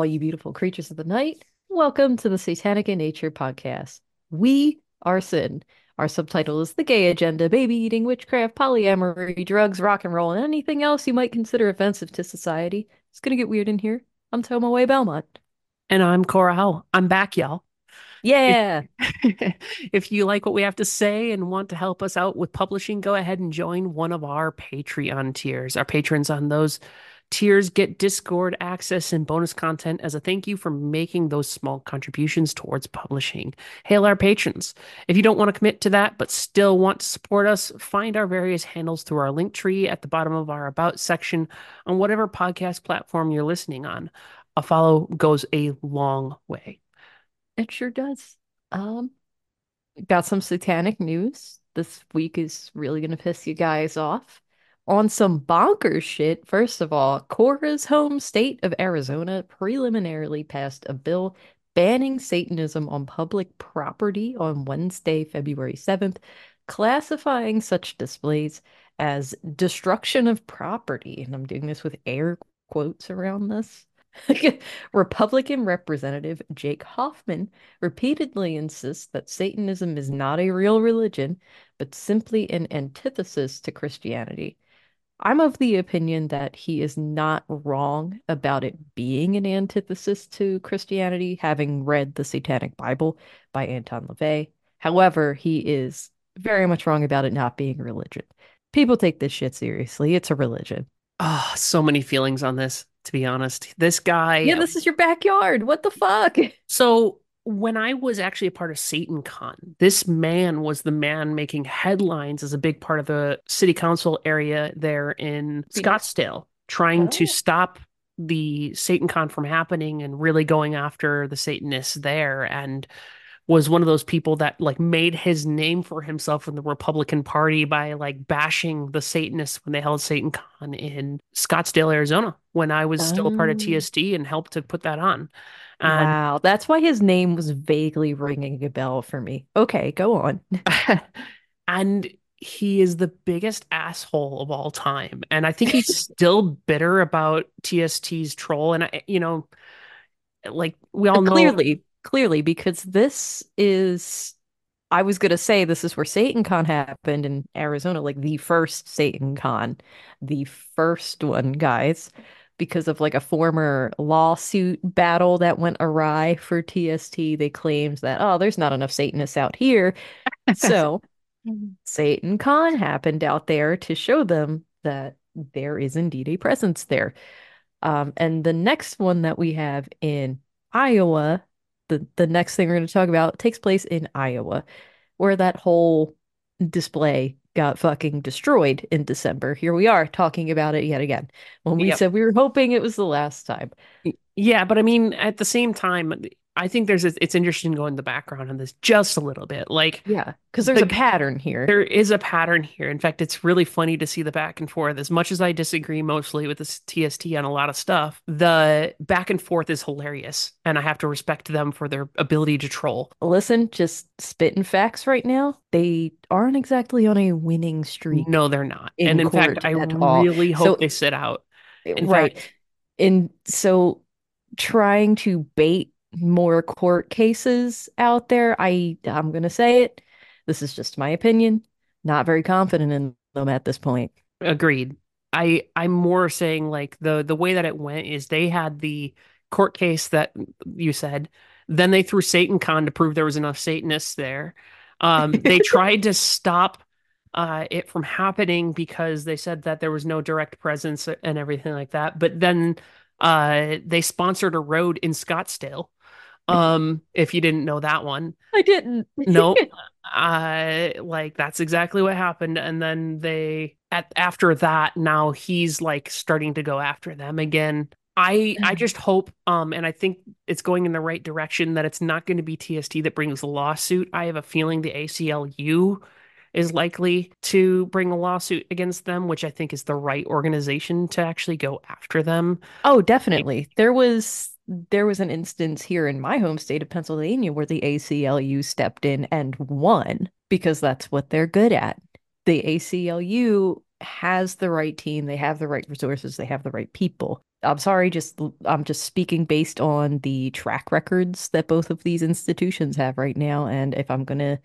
all you beautiful creatures of the night. Welcome to the Satanic in Nature podcast. We are sin. Our subtitle is The Gay Agenda, Baby Eating, Witchcraft, Polyamory, Drugs, Rock and Roll, and anything else you might consider offensive to society. It's going to get weird in here. I'm Way Belmont. And I'm Cora Hull. I'm back, y'all. Yeah. if you like what we have to say and want to help us out with publishing, go ahead and join one of our Patreon tiers. Our patrons on those tiers get Discord access and bonus content as a thank you for making those small contributions towards publishing. Hail our patrons. If you don't want to commit to that but still want to support us, find our various handles through our link tree at the bottom of our About section on whatever podcast platform you're listening on. A follow goes a long way. It sure does. Um, got some satanic news. This week is really going to piss you guys off. On some bonkers shit, first of all, Cora's home state of Arizona preliminarily passed a bill banning Satanism on public property on Wednesday, February 7th, classifying such displays as destruction of property. And I'm doing this with air quotes around this. Republican Representative Jake Hoffman repeatedly insists that Satanism is not a real religion, but simply an antithesis to Christianity. I'm of the opinion that he is not wrong about it being an antithesis to Christianity, having read the Satanic Bible by Anton LaVey. However, he is very much wrong about it not being a religion. People take this shit seriously. It's a religion. Oh, so many feelings on this, to be honest. This guy. Yeah, this is your backyard. What the fuck? So when I was actually a part of Satan Con, this man was the man making headlines as a big part of the city council area there in Scottsdale, trying Oh. to stop the Satan Con from happening and really going after the Satanists there and was one of those people that like made his name for himself in the Republican Party by like bashing the Satanists when they held Satan Con in Scottsdale, Arizona, when I was still a part of Oh. TST and helped to put that on. And Wow, that's why his name was vaguely ringing a bell for me. Okay, go on. and he is the biggest asshole of all time. And I think he's still bitter about TST's troll. And I, you know, like we uh, all know Clearly, clearly, because this is, I was gonna say this is where Satan Con happened in Arizona, like the first Satan Con, the first one, guys, because of like a former lawsuit battle that went awry for TST. They claimed that, oh, there's not enough Satanists out here. So Satan Con happened out there to show them that there is indeed a presence there. Um, and the next one that we have in Iowa, the, the next thing we're going to talk about takes place in Iowa, where that whole display got fucking destroyed in December. Here we are talking about it yet again. When we Yep. said we were hoping it was the last time. Yeah, but I mean, at the same time, I think there's a, it's interesting going the background on this just a little bit. Like Yeah, because there's a pattern here. there is a pattern here. In fact, it's really funny to see the back and forth. As much as I disagree mostly with this TST on a lot of stuff, the back and forth is hilarious, and I have to respect them for their ability to troll. Listen, just spitting facts right now. They aren't exactly on a winning streak. No, they're not. in and in fact, I all. really hope So- they sit out. In right. fact- and so trying to bait more court cases out there, I I'm gonna say it. This is just my opinion. Not very confident in them at this point. Agreed. I I'm more saying like the the way that it went is they had the court case that you said, then they threw Satan Con to prove there was enough Satanists there. Um, they tried to stop uh, it from happening because they said that there was no direct presence and everything like that. But then uh, they sponsored a road in Scottsdale. Um, if you didn't know that one. I didn't. No, uh, like that's exactly what happened. And then they at after that, now he's like starting to go after them again. I I just hope, um, and I think it's going in the right direction that it's not going to be TST that brings the lawsuit. I have a feeling the ACLU is likely to bring a lawsuit against them, which I think is the right organization to actually go after them. Oh, definitely. There was there was an instance here in my home state of Pennsylvania where the ACLU stepped in and won because that's what they're good at. The ACLU has the right team, they have the right resources, they have the right people. I'm sorry, just I'm just speaking based on the track records that both of these institutions have right now. And if I'm gonna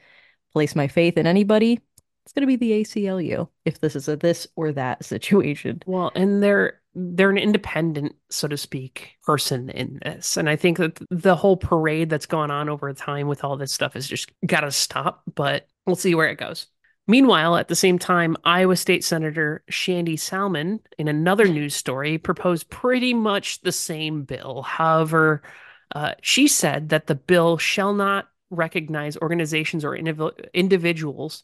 place my faith in anybody, it's gonna be the ACLU if this is a this or that situation. Well, and they're they're an independent, so to speak, person in this. And I think that the whole parade that's gone on over time with all this stuff has just gotta stop, but we'll see where it goes. Meanwhile, at the same time, Iowa State Senator Sandy Salmon, in another news story, proposed pretty much the same bill. However, uh, she said that the bill shall not recognize organizations or indiv- individuals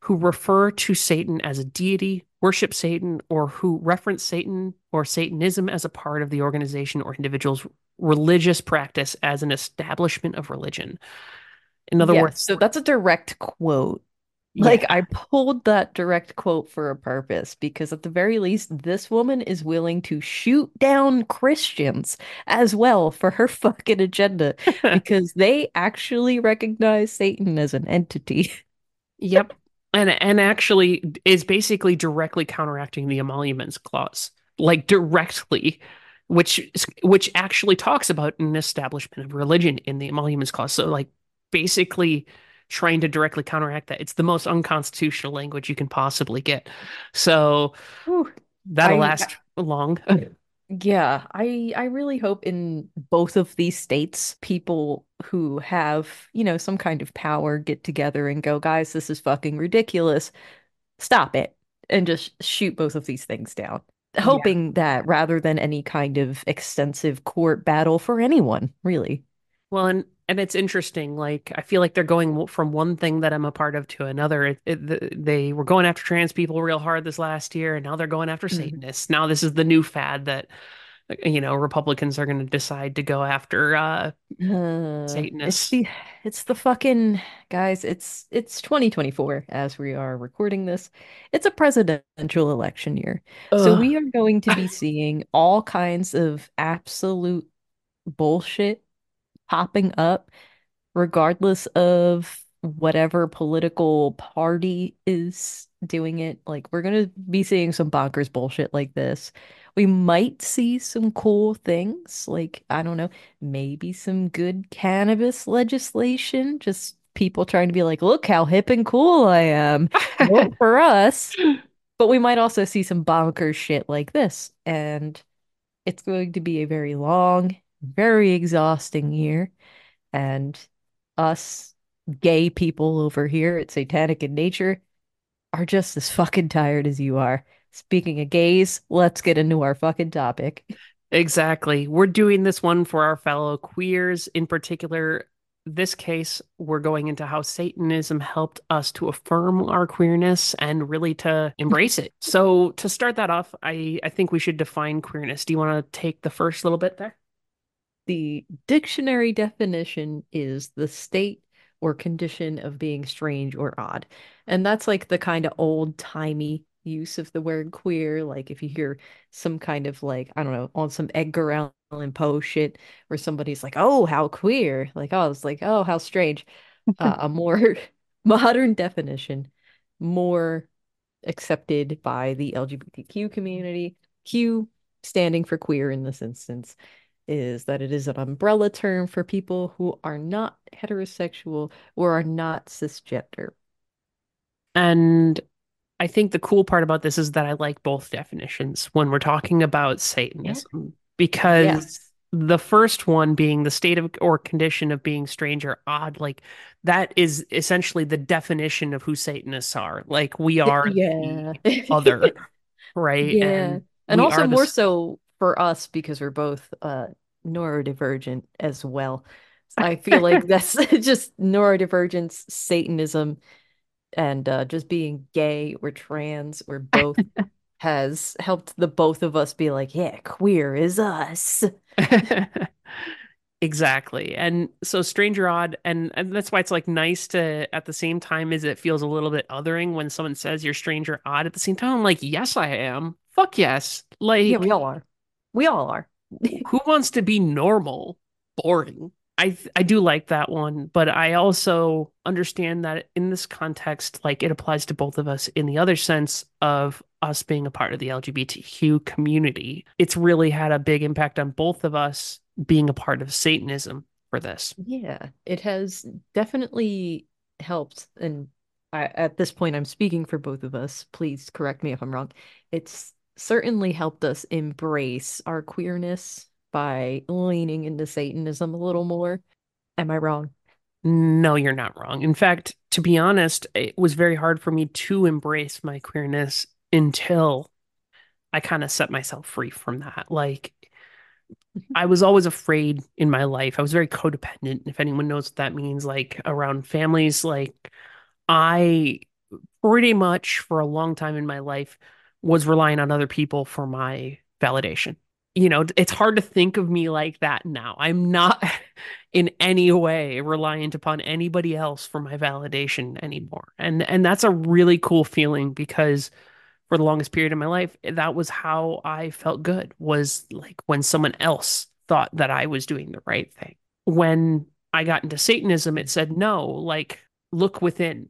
who refer to Satan as a deity, worship Satan, or who reference Satan or Satanism as a part of the organization or individual's religious practice as an establishment of religion. In other Yeah, words, so that's a direct quote. Like I pulled that direct quote for a purpose because at the very least, this woman is willing to shoot down Christians as well for her fucking agenda because they actually recognize Satan as an entity. Yep. And and actually is basically directly counteracting the emoluments clause. Like directly, which which actually talks about an establishment of religion in the emoluments clause. So like basically trying to directly counteract that. It's the most unconstitutional language you can possibly get. So Whew. that'll I- last long. Yeah, I I really hope in both of these states, people who have, you know, some kind of power get together and go, guys, this is fucking ridiculous. Stop it. And just shoot both of these things down. Hoping that rather than any kind of extensive court battle for anyone, really. Well, and and it's interesting. Like I feel like they're going from one thing that I'm a part of to another. It, it, th- they were going after trans people real hard this last year, and now they're going after Mhm. Satanists. Now this is the new fad that you know Republicans are going to decide to go after. Uh, Uh, it's Satanists. the it's the fucking guys, it's it's 2024 as we are recording this. It's a presidential election year. So we are going to be seeing all kinds of absolute bullshit popping up, regardless of whatever political party is doing it. Like, we're going to be seeing some bonkers bullshit like this. We might see some cool things, like, I don't know, maybe some good cannabis legislation, just people trying to be like, look how hip and cool I am. For us. But we might also see some bonkers shit like this. And it's going to be a very long, very exhausting year. And us gay people over here at Satanic in Nature are just as fucking tired as you are. Speaking of gays, let's get into our fucking topic. Exactly. We're doing this one for our fellow queers. In particular, this case, we're going into how Satanism helped us to affirm our queerness and really to embrace it. So, to start that off, I, I think we should define queerness. Do you want to take the first little bit there? The dictionary definition is the state or condition of being strange or odd. And that's like the kind of old-timey use of the word queer. Like if you hear some kind of like, I don't know, on some Edgar Allan Poe shit where somebody's like, oh, how queer. Like, oh, it's like, oh, how strange. Uh, a more modern definition, more accepted by the LGBTQ community. Q standing for queer in this instance is that it is an umbrella term for people who are not heterosexual or are not cisgender. And I think the cool part about this is that I like both definitions when we're talking about Satanism, because Yes. the first one being the state of or condition of being strange or odd, like that is essentially the definition of who Satanists are. Like we are Yeah. the other, right? Yeah. And And also are the more so for us because we're both uh neurodivergent as well. I feel like that's just neurodivergence, Satanism, and uh just being gay or trans or both has helped the both of us be like, yeah, queer is us. Exactly. And so Stranger Odd, and, and that's why it's like nice to, at the same time as it feels a little bit othering when someone says you're Stranger Odd, at the same time, I'm like, yes, I am. Fuck yes. like Yeah, we all are. We all are. who wants to be normal? Boring. I I do like that one, but I also understand that in this context, like it applies to both of us in the other sense of us being a part of the LGBTQ community. It's really had a big impact on both of us being a part of Satanism for this. Yeah, it has definitely helped. And I, at this point, I'm speaking for both of us. Please correct me if I'm wrong. It's certainly helped us embrace our queerness by leaning into Satanism a little more. Am I wrong? No, you're not wrong. In fact, to be honest, it was very hard for me to embrace my queerness until I kind of set myself free from that. Like, mm-hmm. I was always afraid in my life. I was very codependent, if anyone knows what that means, like around families. Like, I pretty much for a long time in my life was relying on other people for my validation. You know, it's hard to think of me like that now. I'm not in any way reliant upon anybody else for my validation anymore. And and that's a really cool feeling because for the longest period of my life, eh, that was how I felt good was like when someone else thought that I was doing the right thing. When I got into Satanism, it said no, like look within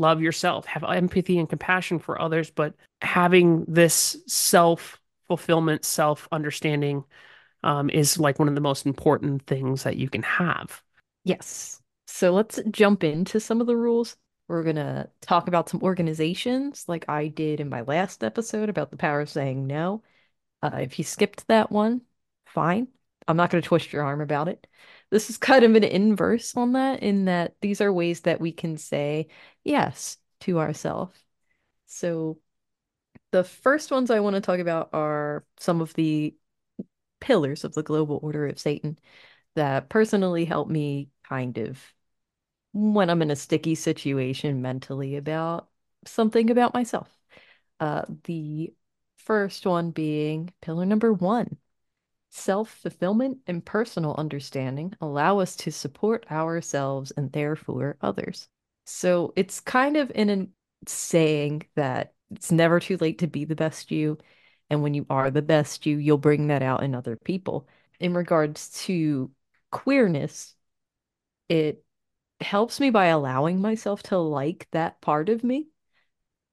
love yourself, have empathy and compassion for others, but having this self fulfillment, self understanding um, is like one of the most important things that you can have. Yes. So let's jump into some of the rules. We're gonna talk about some organizations like I did in my last episode about the power of saying no. Uh, if you skipped that one, fine. I'm not gonna twist your arm about it. This is kind of an inverse on that, in that these are ways that we can say yes to ourselves. So the first ones I want to talk about are some of the pillars of the global order of Satan that personally help me kind of when I'm in a sticky situation mentally about something about myself. Uh, the first one being pillar number one self-fulfillment and personal understanding allow us to support ourselves and therefore others. So it's kind of in a saying that it's never too late to be the best you. And when you are the best you, you'll bring that out in other people. In regards to queerness, it helps me by allowing myself to like that part of me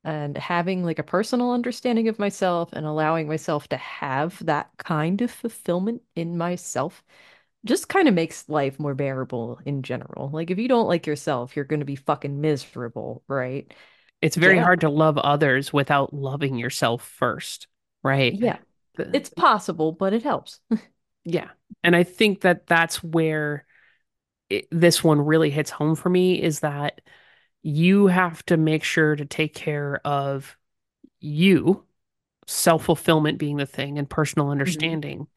and having like a personal understanding of myself and allowing myself to have that kind of fulfillment in myself just kind of makes life more bearable in general. Like if you don't like yourself, you're going to be fucking miserable, right? It's very Yeah. hard to love others without loving yourself first, right? Yeah. The- It's possible, but it helps. Yeah. And I think that that's where it, this one really hits home for me is that you have to make sure to take care of you, self-fulfillment being the thing, and personal mm-hmm. understanding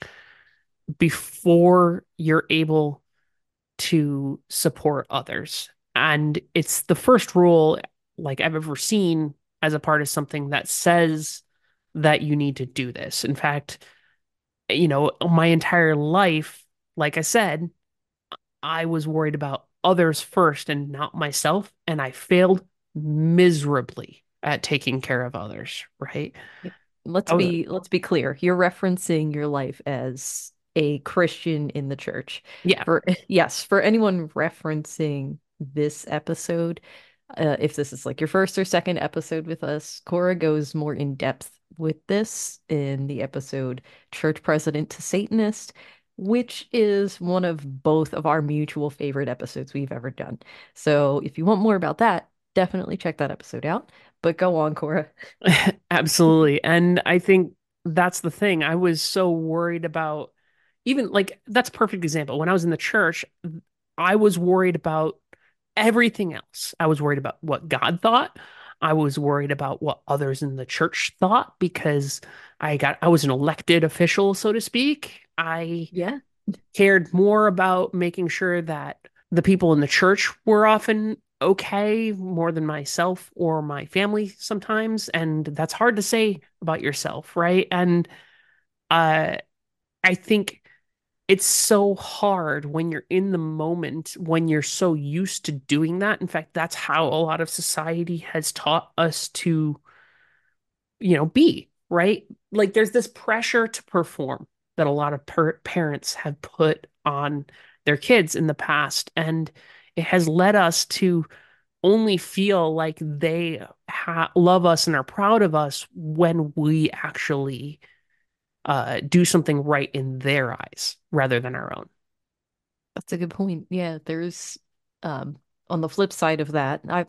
before you're able to support others. And it's the first rule like I've ever seen as a part of something that says that you need to do this. In fact, you know, my entire life, like I said, I was worried about others first and not myself, and I failed miserably at taking care of others, right? Let's was- be let's be clear. You're referencing your life as a Christian in the church. Yeah. For yes, for anyone referencing this episode, uh, if this is like your first or second episode with us, Cora goes more in depth with this in the episode Church President to Satanist, which is one of both of our mutual favorite episodes we've ever done. So if you want more about that, definitely check that episode out. But go on, Cora. Absolutely. And I think that's the thing. I was so worried about even like that's perfect example. When I was in the church, I was worried about everything else. I was worried about what God thought. I was worried about what others in the church thought because I got I was an elected official, so to speak. I Yeah. cared more about making sure that the people in the church were often okay more than myself or my family sometimes and that's hard to say about yourself right and uh I think it's so hard when you're in the moment, when you're so used to doing that. In fact, that's how a lot of society has taught us to, you know, be, right? Like there's this pressure to perform that a lot of per parents have put on their kids in the past. And it has led us to only feel like they ha love us and are proud of us when we actually uh, do something right in their eyes rather than our own. That's a good point. Yeah, there's um on the flip side of that, I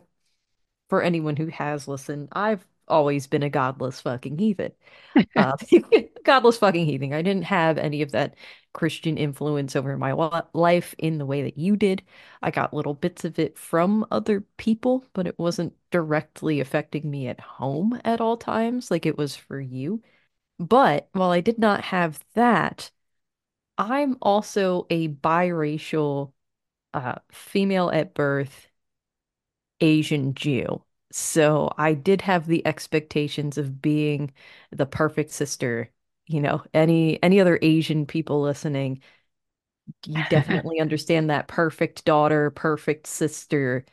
for anyone who has listened, I've always been a godless fucking heathen. Uh, godless fucking heathen. I didn't have any of that Christian influence over my life in the way that you did. I got little bits of it from other people, but it wasn't directly affecting me at home at all times like it was for you. But while I did not have that, I'm also a biracial, uh, female at birth Asian Jew. So I did have the expectations of being the perfect sister. You know, any any other Asian people listening, you definitely understand that perfect daughter, perfect sister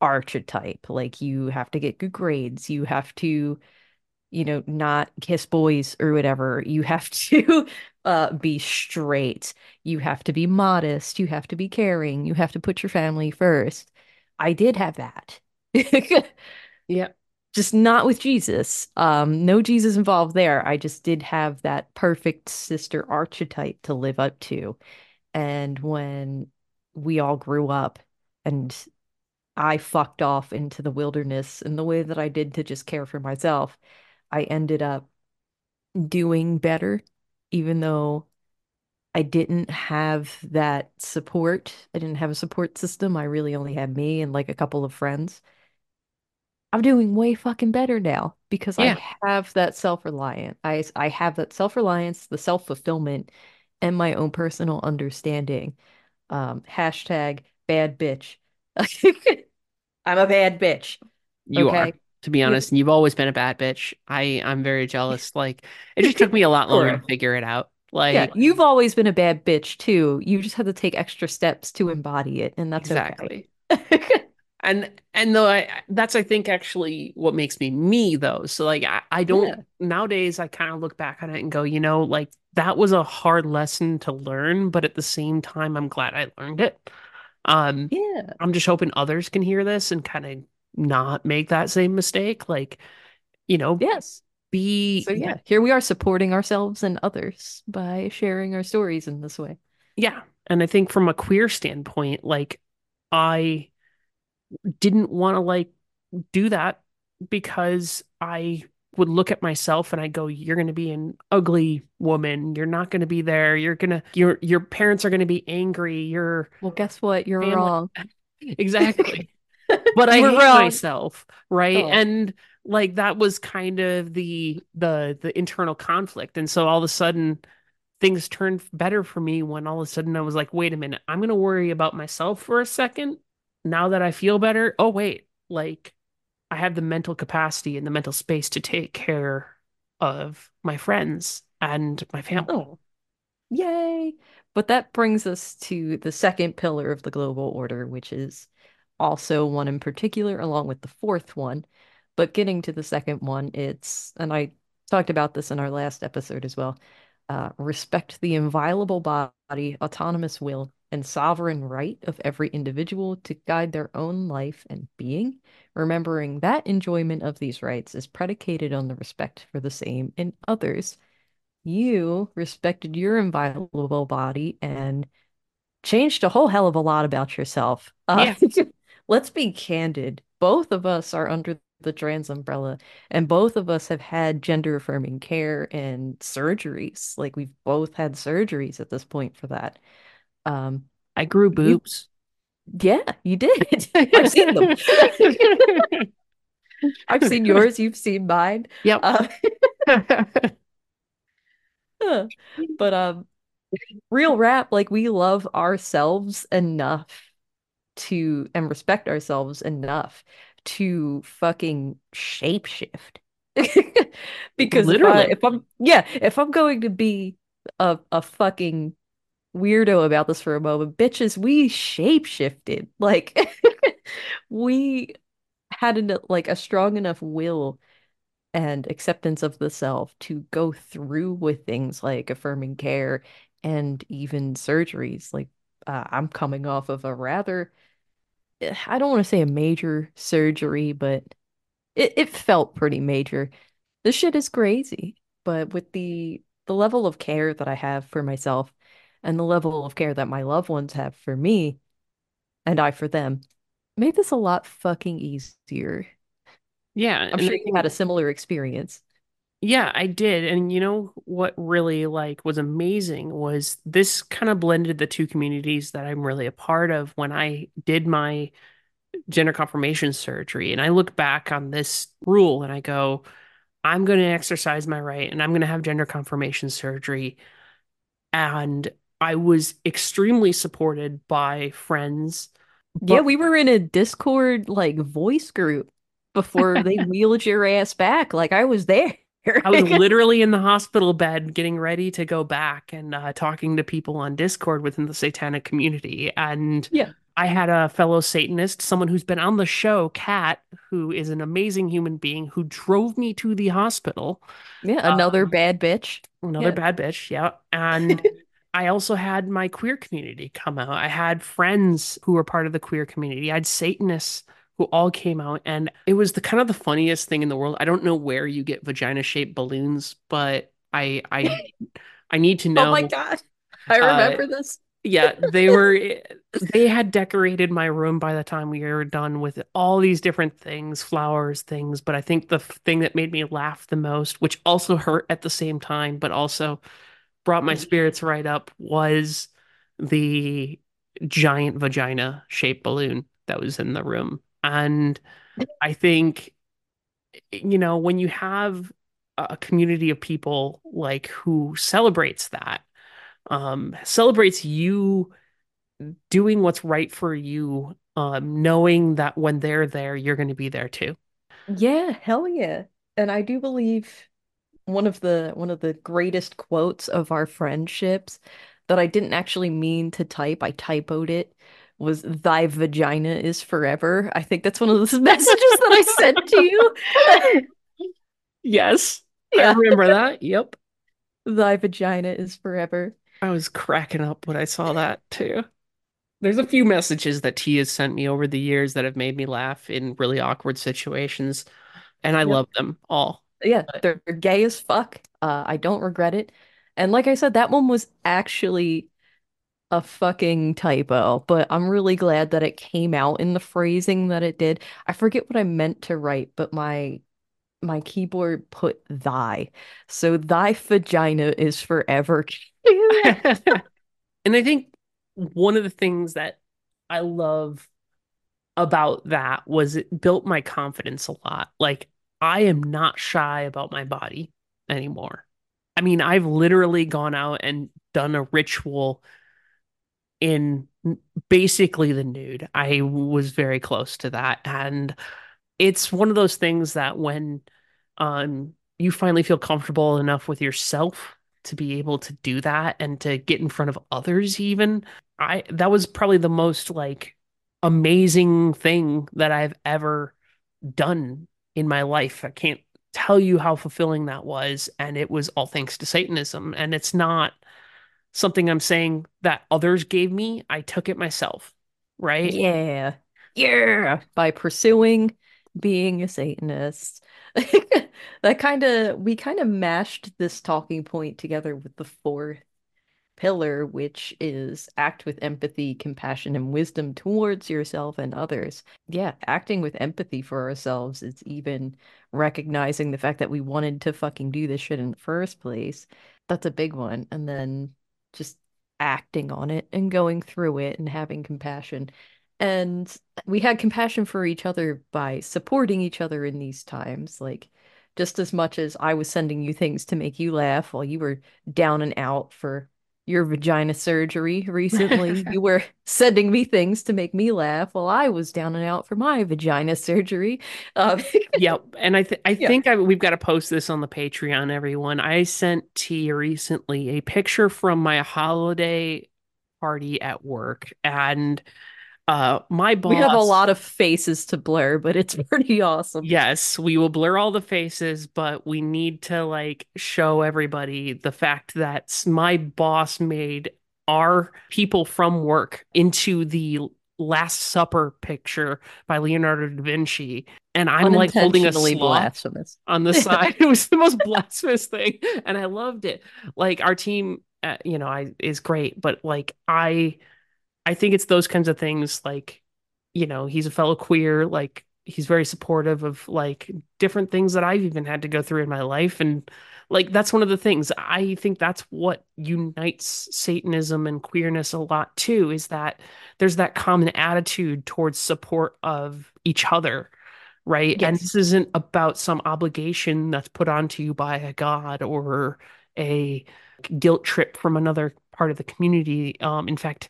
archetype. Like you have to get good grades, you have to you know, not kiss boys or whatever. You have to uh, be straight. You have to be modest. You have to be caring. You have to put your family first. I did have that. Yeah. Just not with Jesus. Um, no Jesus involved there. I just did have that perfect sister archetype to live up to. And when we all grew up and I fucked off into the wilderness in the way that I did to just care for myself, I ended up doing better, even though I didn't have that support. I didn't have a support system. I really only had me and like a couple of friends. I'm doing way fucking better now because I have that self-reliant. I I have that self-reliance, the self-fulfillment, and my own personal understanding. Um, hashtag bad bitch. I'm a bad bitch. You are, Okay. to be honest, and you've always been a bad bitch. I I'm very jealous. Like it just took me a lot longer to figure it out. Yeah, Like you've always been a bad bitch too. You just had to take extra steps to embody it, and that's okay. And and though I that's I think actually what makes me me though. So like I, I don't Yeah. nowadays I kind of look back on it and go, you know, like that was a hard lesson to learn, but at the same time I'm glad I learned it. Um Yeah. I'm just hoping others can hear this and kind of not make that same mistake. Like, you know, Yes. be So yeah, here we are supporting ourselves and others by sharing our stories in this way. yeah. And I think from a queer standpoint, like I didn't want to like do that because I would look at myself and I go, you're going to be an ugly woman. You're not going to be there. You're going to your your parents are going to be angry. You're, Well, guess what? You're family wrong. exactly. But I were hate wrong. myself, right? Oh. And like that was kind of the the the internal conflict. And so all of a sudden things turned better for me when all of a sudden I was like, wait a minute, I'm going to worry about myself for a second. Now that I feel better, oh wait, like I have the mental capacity and the mental space to take care of my friends and my family. Oh, yay. But that brings us to the second pillar of the global order, which is also one in particular, along with the fourth one. But getting to the second one, it's, and I talked about this in our last episode as well, uh, respect the inviolable body, autonomous will, and sovereign right of every individual to guide their own life and being, remembering that enjoyment of these rights is predicated on the respect for the same in others. You respected your inviolable body and changed a whole hell of a lot about yourself. Uh, let's be candid. Both of us are under the trans umbrella, and both of us have had gender affirming care and surgeries. Like we've both had surgeries at this point for that. Um, I grew you, boobs. yeah, you did. I've seen them. I've seen yours. You've seen mine. Yep. Uh, but um, real rap, like we love ourselves enough to and respect ourselves enough to fucking shapeshift. Because if I Literally. if I'm yeah, if I'm going to be a a fucking weirdo about this for a moment. Bitches, we shapeshifted. Like we had an, like a strong enough will and acceptance of the self to go through with things like affirming care and even surgeries. Like uh, I'm coming off of a rather, Eh, I don't want to say a major surgery, but it, it felt pretty major. This shit is crazy. But with the the level of care that I have for myself and the level of care that my loved ones have for me and I for them, made this a lot fucking easier. Yeah, I'm sure you had a similar experience. Yeah, I did. And you know what really like was amazing was this kind of blended the two communities that I'm really a part of when I did my gender confirmation surgery. And I look back on this rule and I go, I'm going to exercise my right and I'm going to have gender confirmation surgery. And I was extremely supported by friends, Yeah, we were in a Discord like voice group before they wheeled your ass back. Like I was there. I was literally in the hospital bed getting ready to go back and uh, talking to people on Discord within the satanic community. And Yeah. I had a fellow Satanist, someone who's been on the show, Kat, who is an amazing human being, who drove me to the hospital. Yeah, another Um, bad bitch. another Yeah. bad bitch, yeah. And I also had my queer community come out. I had friends who were part of the queer community. I had Satanists who all came out, and it was the kind of the funniest thing in the world. I don't know where you get vagina-shaped balloons, but I I I need to know. Oh my. God. I Uh, remember this. yeah, they were they had decorated my room by the time we were done with all these different things, flowers, things, but I think the thing that made me laugh the most, which also hurt at the same time, but also brought my spirits right up, was the giant vagina shaped balloon that was in the room. And I think, you know, when you have a community of people like who celebrates that, um, celebrates you doing what's right for you, um, knowing that when they're there, you're going to be there too. Yeah, hell yeah. And I do believe one of the one of the greatest quotes of our friendships that I didn't actually mean to type, I typoed it, was thy vagina is forever. I think that's one of those messages that I sent to you. Yes, I remember that. Yep. thy vagina is forever. I was cracking up when I saw that too. There's a few messages that T has sent me over the years that have made me laugh in really awkward situations, and I Yep. love them all. Yeah, But they're, they're gay as fuck. Uh, I don't regret it. And like I said, that one was actually a fucking typo, but I'm really glad that it came out in the phrasing that it did. I forget what I meant to write, but my my keyboard put thy. So thy vagina is forever. And I think one of the things that I love about that was it built my confidence a lot. Like, I am not shy about my body anymore. I mean, I've literally gone out and done a ritual in basically the nude. I was very close to that. And it's one of those things that when um you finally feel comfortable enough with yourself to be able to do that and to get in front of others even, I that was probably the most like amazing thing that I've ever done in my life. I can't tell you how fulfilling that was. And it was all thanks to Satanism. And it's not something I'm saying that others gave me. I took it myself, right? Yeah. Yeah. By pursuing being a Satanist. That kind of, we kind of mashed this talking point together with the fourth pillar, which is act with empathy, compassion, and wisdom towards yourself and others. Yeah, acting with empathy for ourselves is even recognizing the fact that we wanted to fucking do this shit in the first place. That's a big one. And then just acting on it and going through it and having compassion. And we had compassion for each other by supporting each other in these times. Like, just as much as I was sending you things to make you laugh while you were down and out for your vagina surgery recently, you were sending me things to make me laugh while I was down and out for my vagina surgery. Um, Yep. And I th I Yeah. think I, we've got to post this on the Patreon, everyone. I sent T recently a picture from my holiday party at work, and uh, my boss. We have a lot of faces to blur, but it's pretty awesome. Yes, we will blur all the faces, but we need to like show everybody the fact that my boss made our people from work into the Last Supper picture by Leonardo da Vinci, and I'm like holding a blasphemous. on the side. it was the most blasphemous thing, and I loved it. Like our team, uh, you know, I is great, but like I, I think it's those kinds of things. Like, you know, he's a fellow queer. Like he's very supportive of like different things that I've even had to go through in my life, and like that's one of the things I think that's what unites Satanism and queerness a lot too is that there's that common attitude towards support of each other, right? Yes. And this isn't about some obligation that's put onto you by a god or a guilt trip from another part of the community. Um, in fact,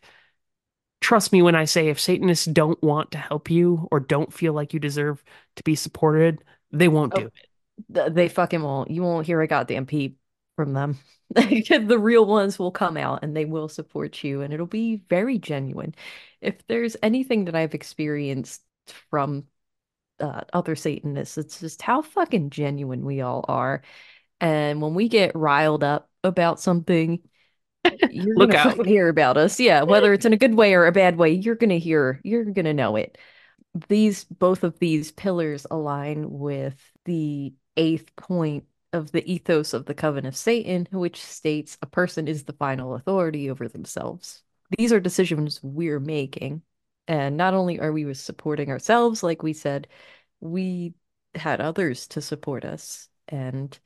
trust me when I say if Satanists don't want to help you or don't feel like you deserve to be supported, they won't Oh. do it. They fucking won't. You won't hear a goddamn peep from them. The real ones will come out and they will support you, and it'll be very genuine. If there's anything that I've experienced from uh, other Satanists, it's just how fucking genuine we all are. And when we get riled up about something, you're Look gonna hear about us. Yeah, whether it's in a good way or a bad way, you're gonna hear, you're gonna know it. These both of these pillars align with the eighth point of the ethos of the Coven of Satan, which states a person is the final authority over themselves. These are decisions we're making. And not only are we supporting ourselves, like we said, we had others to support us. And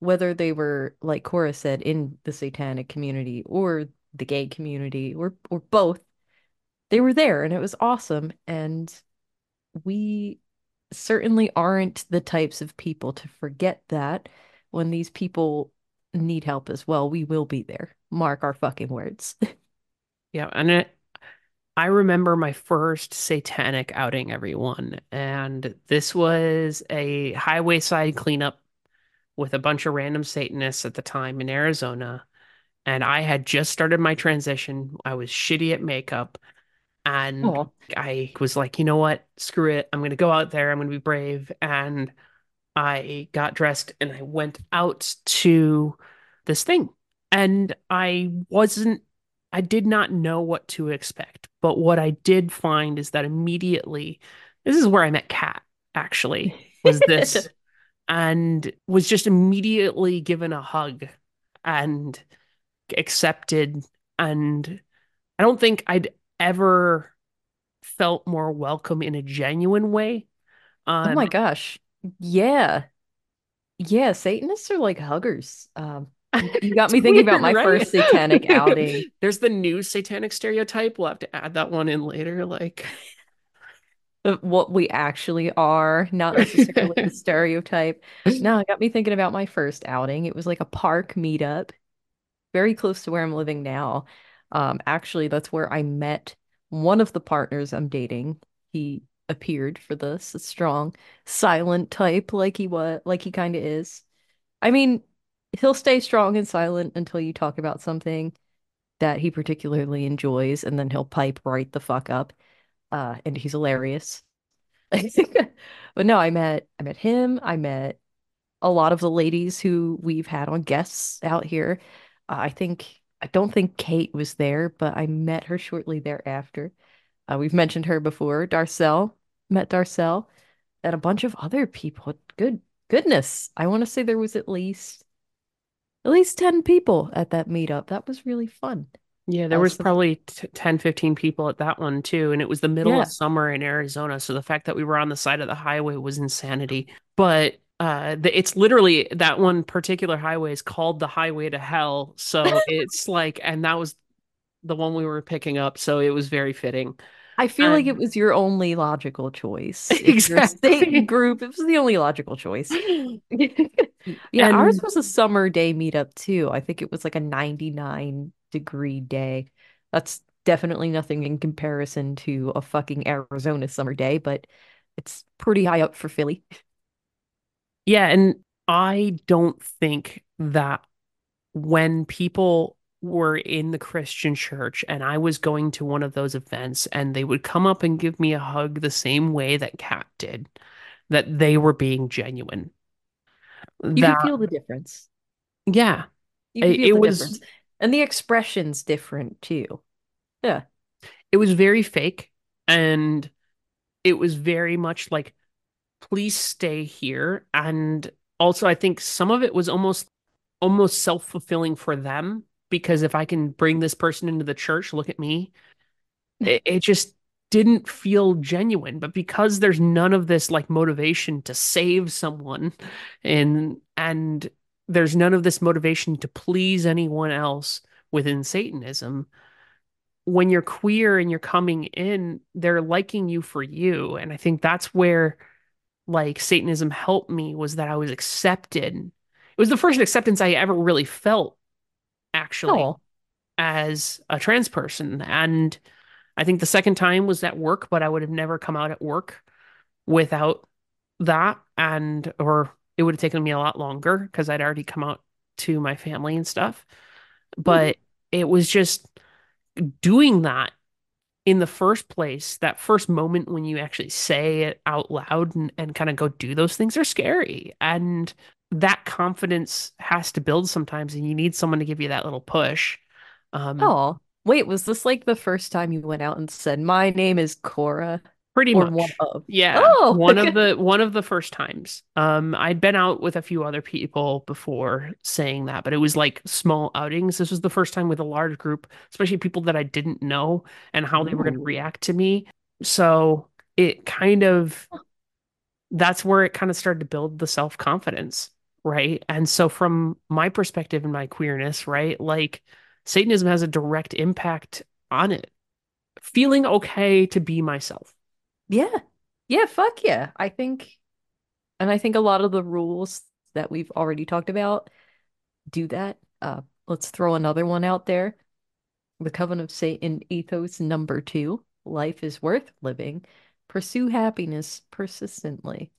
whether they were, like Cora said, in the satanic community or the gay community or or both, they were there and it was awesome. And we certainly aren't the types of people to forget that when these people need help as well, we will be there. Mark our fucking words. Yeah, and it, I remember my first satanic outing, everyone, and this was a highway side cleanup with a bunch of random Satanists at the time in Arizona. And I had just started my transition. I was shitty at makeup, and Aw. I was like, you know what? Screw it. I'm going to go out there. I'm going to be brave. And I got dressed and I went out to this thing. And I wasn't, I did not know what to expect. But what I did find is that immediately, this is where I met Kat, actually, was this, and was just immediately given a hug and accepted. And I don't think I'd ever felt more welcome in a genuine way. Oh Um, my gosh. Yeah. Yeah, Satanists are like huggers. Um, you, got me thinking about my right? first satanic outing. There's the new satanic stereotype. We'll have to add that one in later. Like, what we actually are, not necessarily the stereotype. No, it got me thinking about my first outing. It was like a park meetup, very close to where I'm living now. Um, actually, that's where I met one of the partners I'm dating. He appeared for this, a strong, silent type, like he was, like he kind of is. I mean, he'll stay strong and silent until you talk about something that he particularly enjoys, and then he'll pipe right the fuck up. Uh, and he's hilarious. But no, I met I met him. I met a lot of the ladies who we've had on guests out here. Uh, I think I don't think Kate was there, but I met her shortly thereafter. Uh, we've mentioned her before. Darcel met Darcel and a bunch of other people. Good goodness. I want to say there was at least at least 10 people at that meetup. That was really fun. Yeah, there was probably t 10, 15 people at that one too. And it was the middle Yeah. of summer in Arizona. So the fact that we were on the side of the highway was insanity. But uh, the, it's literally that one particular highway is called the Highway to Hell. So it's like, and that was the one we were picking up. So it was very fitting. I feel like it Um, was your only logical choice. Exactly. state group, it was the only logical choice. Yeah, And- ours was a summer day meetup too. I think it was like a 99 degree day. That's definitely nothing in comparison to a fucking Arizona summer day, but it's pretty high up for Philly. Yeah, and I don't think that when people were in the Christian church and I was going to one of those events and they would come up and give me a hug the same way that Kat did, that they were being genuine. You That, can feel the difference. yeah, it, feel it the was difference. And the expression's different too. Yeah. it was very fake and it was very much like, please stay here. And also I think some of it was almost almost self-fulfilling for them because if I can bring this person into the church, look at me. Hmm. It, it just didn't feel genuine. But because there's none of this like motivation to save someone and and there's none of this motivation to please anyone else within Satanism, when you're queer and you're coming in, they're liking you for you. And I think that's where like Satanism helped me was that I was accepted. It was the first acceptance I ever really felt actually Oh, as a trans person. And I think the second time was at work, but I would have never come out at work without that. And, or it would have taken me a lot longer because I'd already come out to my family and stuff. mhm. But it was just doing that in the first place, that first moment when you actually say it out loud and, and kind of go do those things are scary. And that confidence has to build sometimes, and you need someone to give you that little push. Um, Oh, wait, was this like the first time you went out and said, My name is Cora? Pretty Or one much. of? Yeah, Oh, one of the one of the first times. Um, I'd been out with a few other people before saying that, but it was like small outings. This was the first time with a large group, especially people that I didn't know and how they were going to react to me. So it kind of that's where it kind of started to build the self-confidence, right? And so from my perspective and my queerness, right, like Satanism has a direct impact on it. Feeling okay to be myself. Yeah. Yeah, fuck yeah. I think, and I think a lot of the rules that we've already talked about do that. Uh, let's throw another one out there. The Covenant of Satan ethos number two. Life is worth living. Pursue happiness persistently.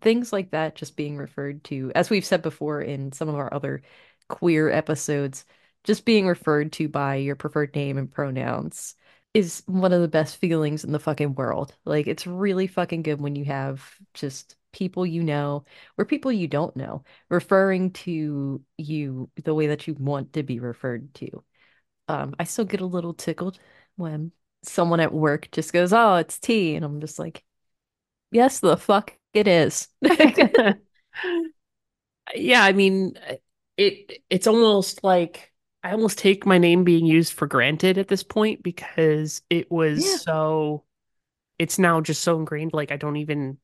Things like that just being referred to, as we've said before in some of our other queer episodes, just being referred to by your preferred name and pronouns is one of the best feelings in the fucking world. Like, it's really fucking good when you have just people you know or people you don't know referring to you the way that you want to be referred to. Um, I still get a little tickled when someone at work just goes, "Oh, it's T," and I'm just like, "Yes, the fuck it is." Yeah, I mean, it it's almost like I almost take my name being used for granted at this point because it was Yeah. so it's now just so ingrained like I don't even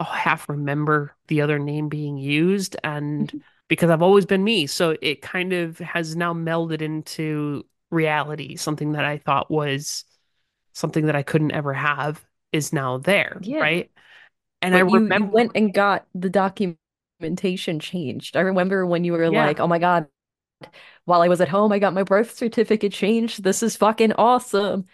half remember the other name being used and mm-hmm. because I've always been me, so it kind of has now melded into reality. Something that I thought was something that I couldn't ever have is now there, Yeah. right? And I But you you remember, went and got the documentation changed. I remember when you were yeah, like, "Oh my God, while I was at home, I got my birth certificate changed. This is fucking awesome."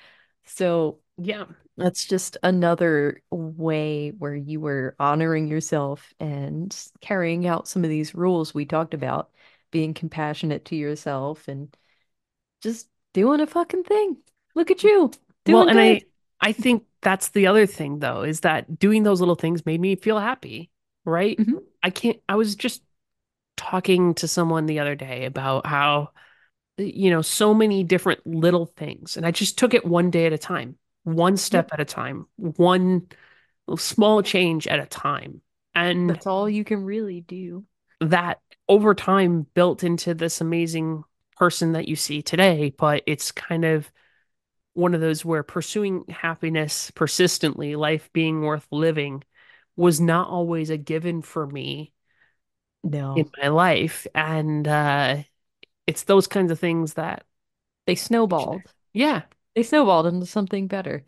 So yeah. that's just another way where you were honoring yourself and carrying out some of these rules we talked about, being compassionate to yourself and just doing a fucking thing. Look at you, Well, and I good. I think that's the other thing though, is that doing those little things made me feel happy, right? Mhm. I can't I was just talking to someone the other day about how you know, so many different little things, and I just took it one day at a time, one step Yep, at a time, one small change at a time. And that's all you can really do. that over time built into this amazing person that you see today, but it's kind of one of those where pursuing happiness persistently, life being worth living, was not always a given for me in my life. And uh, it's those kinds of things that they snowballed. Yeah. They snowballed into something better.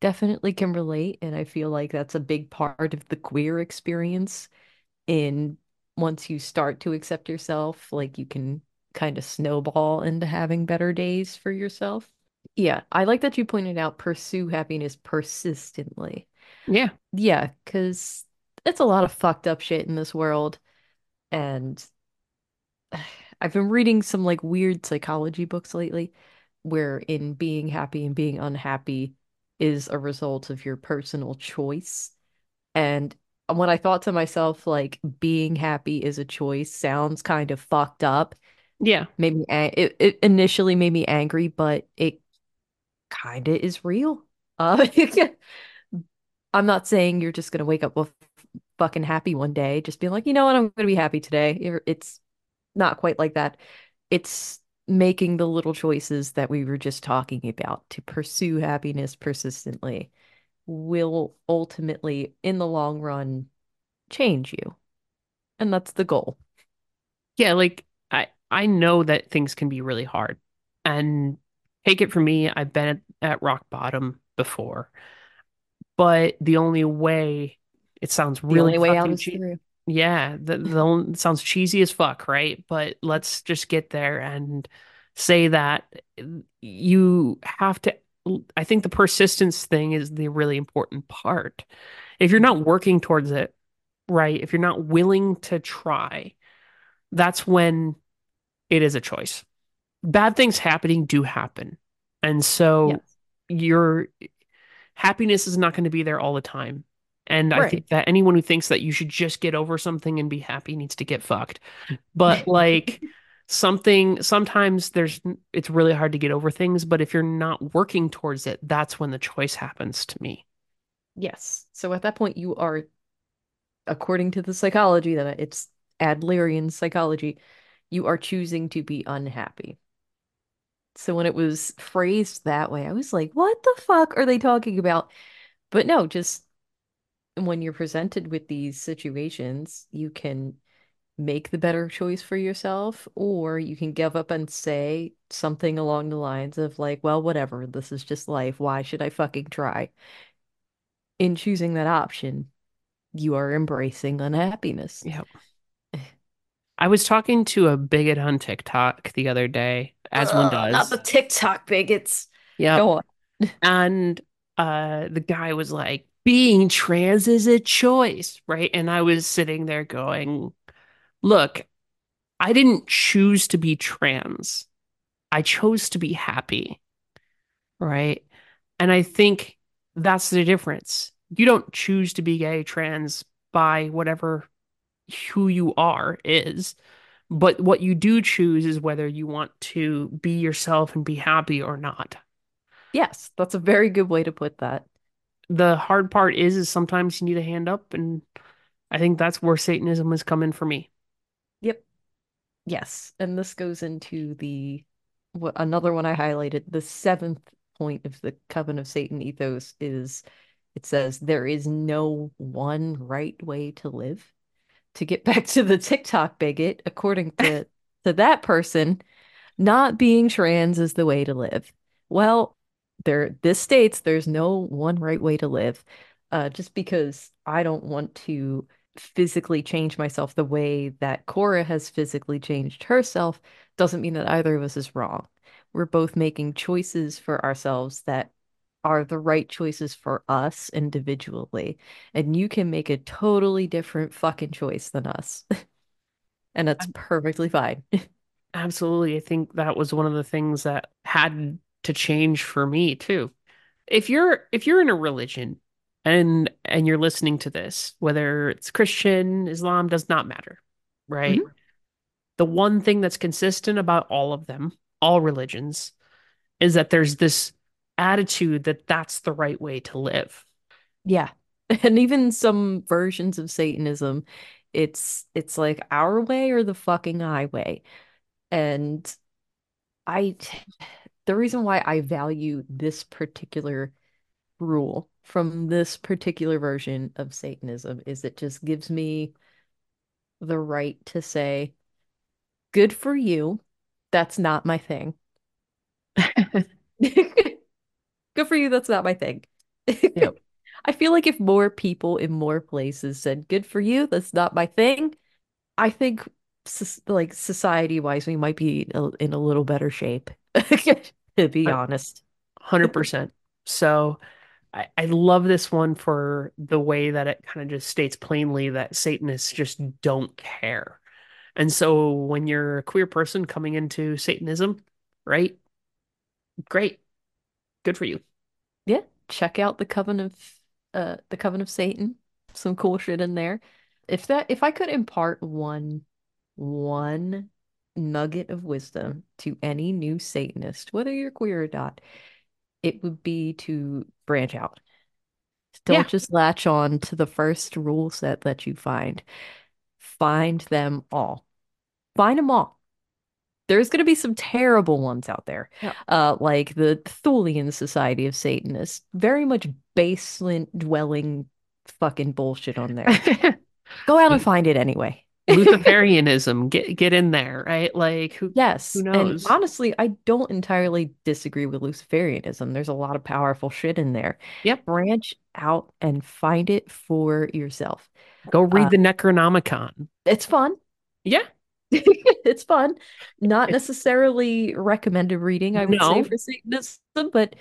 Definitely can relate, and I feel like that's a big part of the queer experience. In once you start to accept yourself, like you can kind of snowball into having better days for yourself. Yeah, I like that you pointed out pursue happiness persistently. Yeah. Yeah, because it's a lot of fucked up shit in this world, and I've been reading some like weird psychology books lately, where in being happy and being unhappy is a result of your personal choice. And when I thought to myself, like, being happy is a choice sounds kind of fucked up. Yeah. Made me, ang- it, it initially made me angry, but it kind of is real. Uh, I'm not saying you're just gonna wake up with fucking happy one day, just being like, you know what, I'm gonna be happy today. It's not quite like that. It's making the little choices that we were just talking about to pursue happiness persistently will ultimately, in the long run, change you. And that's the goal. Yeah, like I I know that things can be really hard. And take it from me, I've been at, at rock bottom before. But the only way it sounds really way out cheap. through. Yeah, the, the only, sounds cheesy as fuck, right? But let's just get there and say that eh, you have to. I think the persistence thing is the really important part. If you're not working towards it, right? If you're not willing to try, that's when it is a choice. Bad things happening do happen. And so Yes. your happiness is not going to be there all the time. And I think that anyone who thinks that you should just get over something and be happy needs to get fucked. But like something, sometimes there's, it's really hard to get over things. But if you're not working towards it, that's when the choice happens to me. Yes. So at that point, you are, according to the psychology that it's Adlerian psychology, you are choosing to be unhappy. So when it was phrased that way, I was like, what the fuck are they talking about? But no, just when you're presented with these situations, you can make the better choice for yourself, or you can give up and say something along the lines of like, well, whatever, this is just life. Why should I fucking try? In choosing that option, you are embracing unhappiness. Yeah. I was talking to a bigot on TikTok the other day, as one Ugh, not does. the TikTok bigots. Yeah. And uh the guy was like, being trans is a choice, right? And I was sitting there going, look, I didn't choose to be trans. I chose to be happy, right? And I think that's the difference. You don't choose to be gay, trans, by whatever who you are is. But what you do choose is whether you want to be yourself and be happy or not. Yes, that's a very good way to put that. The hard part is, is sometimes you need a hand up, and I think that's where Satanism has come in for me. Yep. Yes. And this goes into the what another one I highlighted. The seventh point of the Coven of Satan ethos is it says there is no one right way to live. To get back to the TikTok bigot, according to to that person, not being trans is the way to live. Well, there this states there's no one right way to live. Uh, just because I don't want to physically change myself the way that Cora has physically changed herself doesn't mean that either of us is wrong. We're both making choices for ourselves that are the right choices for us individually. And you can make a totally different fucking choice than us. And that's perfectly fine. Absolutely. I think that was one of the things that had to change for me too. If you're if you're in a religion and and you're listening to this, whether it's Christian, Islam, does not matter, right? Mhm. The one thing that's consistent about all of them, all religions, is that there's this attitude that that's the right way to live. Yeah. And even some versions of Satanism, it's it's like our way or the fucking highway. And I the reason why I value this particular rule from this particular version of Satanism is it just gives me the right to say, good for you. That's not my thing. Good for you. That's not my thing. Yep. I feel like if more people in more places said, good for you, that's not my thing, I think like society wise, we might be in a little better shape, to be honest. 100%. So I, I love this one for the way that it kind of just states plainly that Satanists just don't care. And so when you're a queer person coming into Satanism, right? Great. Good for you. Yeah, check out the Coven of uh the Coven of Satan. Some cool shit in there. If that if I could impart one one nugget of wisdom to any new Satanist, whether you're queer or not, it would be to branch out. Don't Yeah. just latch on to the first rule set that you find. Find them all. Find them all. There's going to be some terrible ones out there, Yeah. uh, like the Thulian Society of Satanists. Very much basement dwelling fucking bullshit on there. Go out and find it anyway. Luciferianism, get get in there, right? Like who Yes, who and knows? honestly, I don't entirely disagree with Luciferianism. There's a lot of powerful shit in there. Yep. Branch out and find it for yourself. Go read Uh, the Necronomicon. It's fun. Yeah. It's fun. Not necessarily recommended reading, I would say, for Satanism, but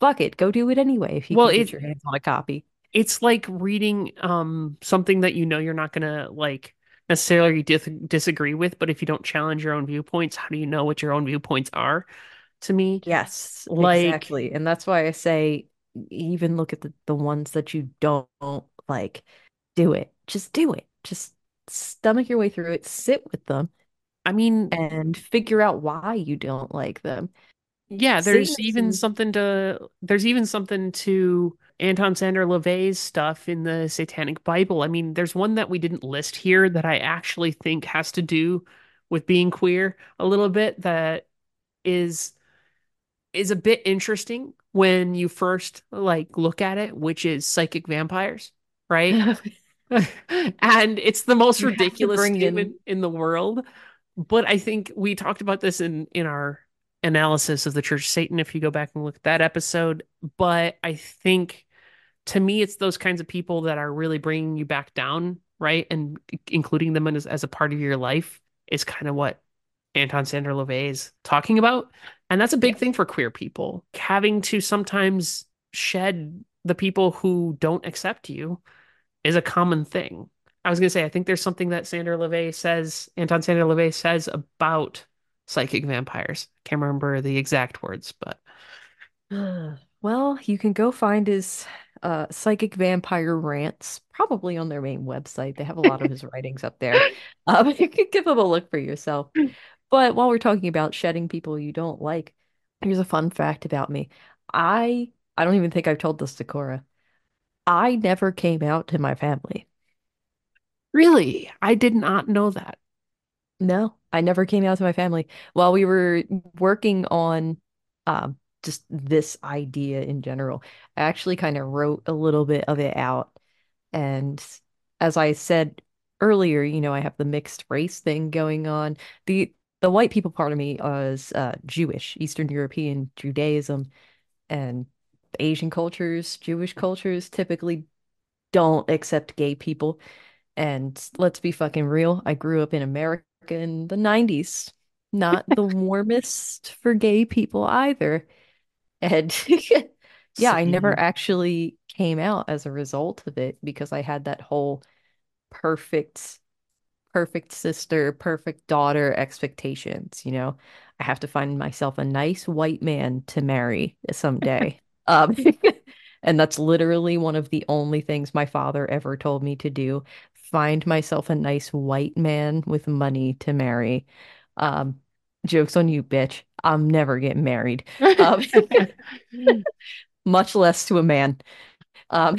fuck it, go do it anyway if you Well, can get your hands on a copy. It's like reading um something that you know you're not gonna like necessarily dis disagree with, but if you don't challenge your own viewpoints, how do you know what your own viewpoints are? To me, Yes, Like- exactly. And that's why I say even look at the, the ones that you don't like, do it. Just do it. Just stomach your way through it, sit with them, I mean, and figure out why you don't like them. yeah, there's even something to there's even something to Anton Szandor LaVey's stuff in the Satanic Bible. I mean, there's one that we didn't list here that I actually think has to do with being queer a little bit that is is a bit interesting when you first like look at it, which is psychic vampires, right? and it's the most You ridiculous bring in- in the world. But I think we talked about this in in our analysis of the Church of Satan. If you go back and look at that episode, but I think to me, it's those kinds of people that are really bringing you back down, right? And including them as, as a part of your life is kind of what Anton Szandor LaVey is talking about. And that's a big thing for queer people, having to sometimes shed the people who don't accept you is a common thing. I was going to say, I think there's something that Szandor LaVey says, Anton Szandor LaVey says about psychic vampires. Can't remember the exact words, but Well, you can go find his uh, psychic vampire rants, probably on their main website. They have a lot of his writings up there. Um, you can give them a look for yourself. But while we're talking about shedding people you don't like, here's a fun fact about me. I I don't even think I've told this to Cora. I never came out to my family. really, I did not know that. No, I never came out to my family. While we were working on um, just this idea in general, I actually kind of wrote a little bit of it out. And as I said earlier, you know, I have the mixed race thing going on. The the white people part of me is uh, Jewish, Eastern European Judaism, and Asian cultures, Jewish cultures typically don't accept gay people. And let's be fucking real, I grew up in America in the 90s. Not the warmest for gay people either. And yeah, I never actually came out as a result of it because I had that whole perfect, perfect sister, perfect daughter expectations, you know. I have to find myself a nice white man to marry someday. Um, and that's literally one of the only things my father ever told me to do. Find myself a nice white man with money to marry. Um, joke's on you, bitch. I'm never getting married. Um, much less to a man. Um,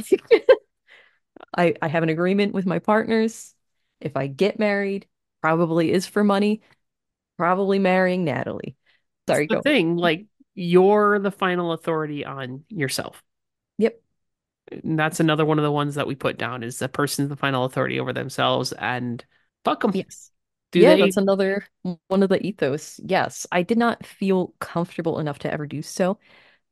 I I have an agreement with my partners. If I get married, probably is for money. Probably marrying Natalie. Sorry, the thing, like you're the final authority on yourself. Yep. And that's another one of the ones that we put down is the person's the final authority over themselves and fuck them. Yes. Do yeah, they that's another one of the ethos. Yes, I did not feel comfortable enough to ever do so.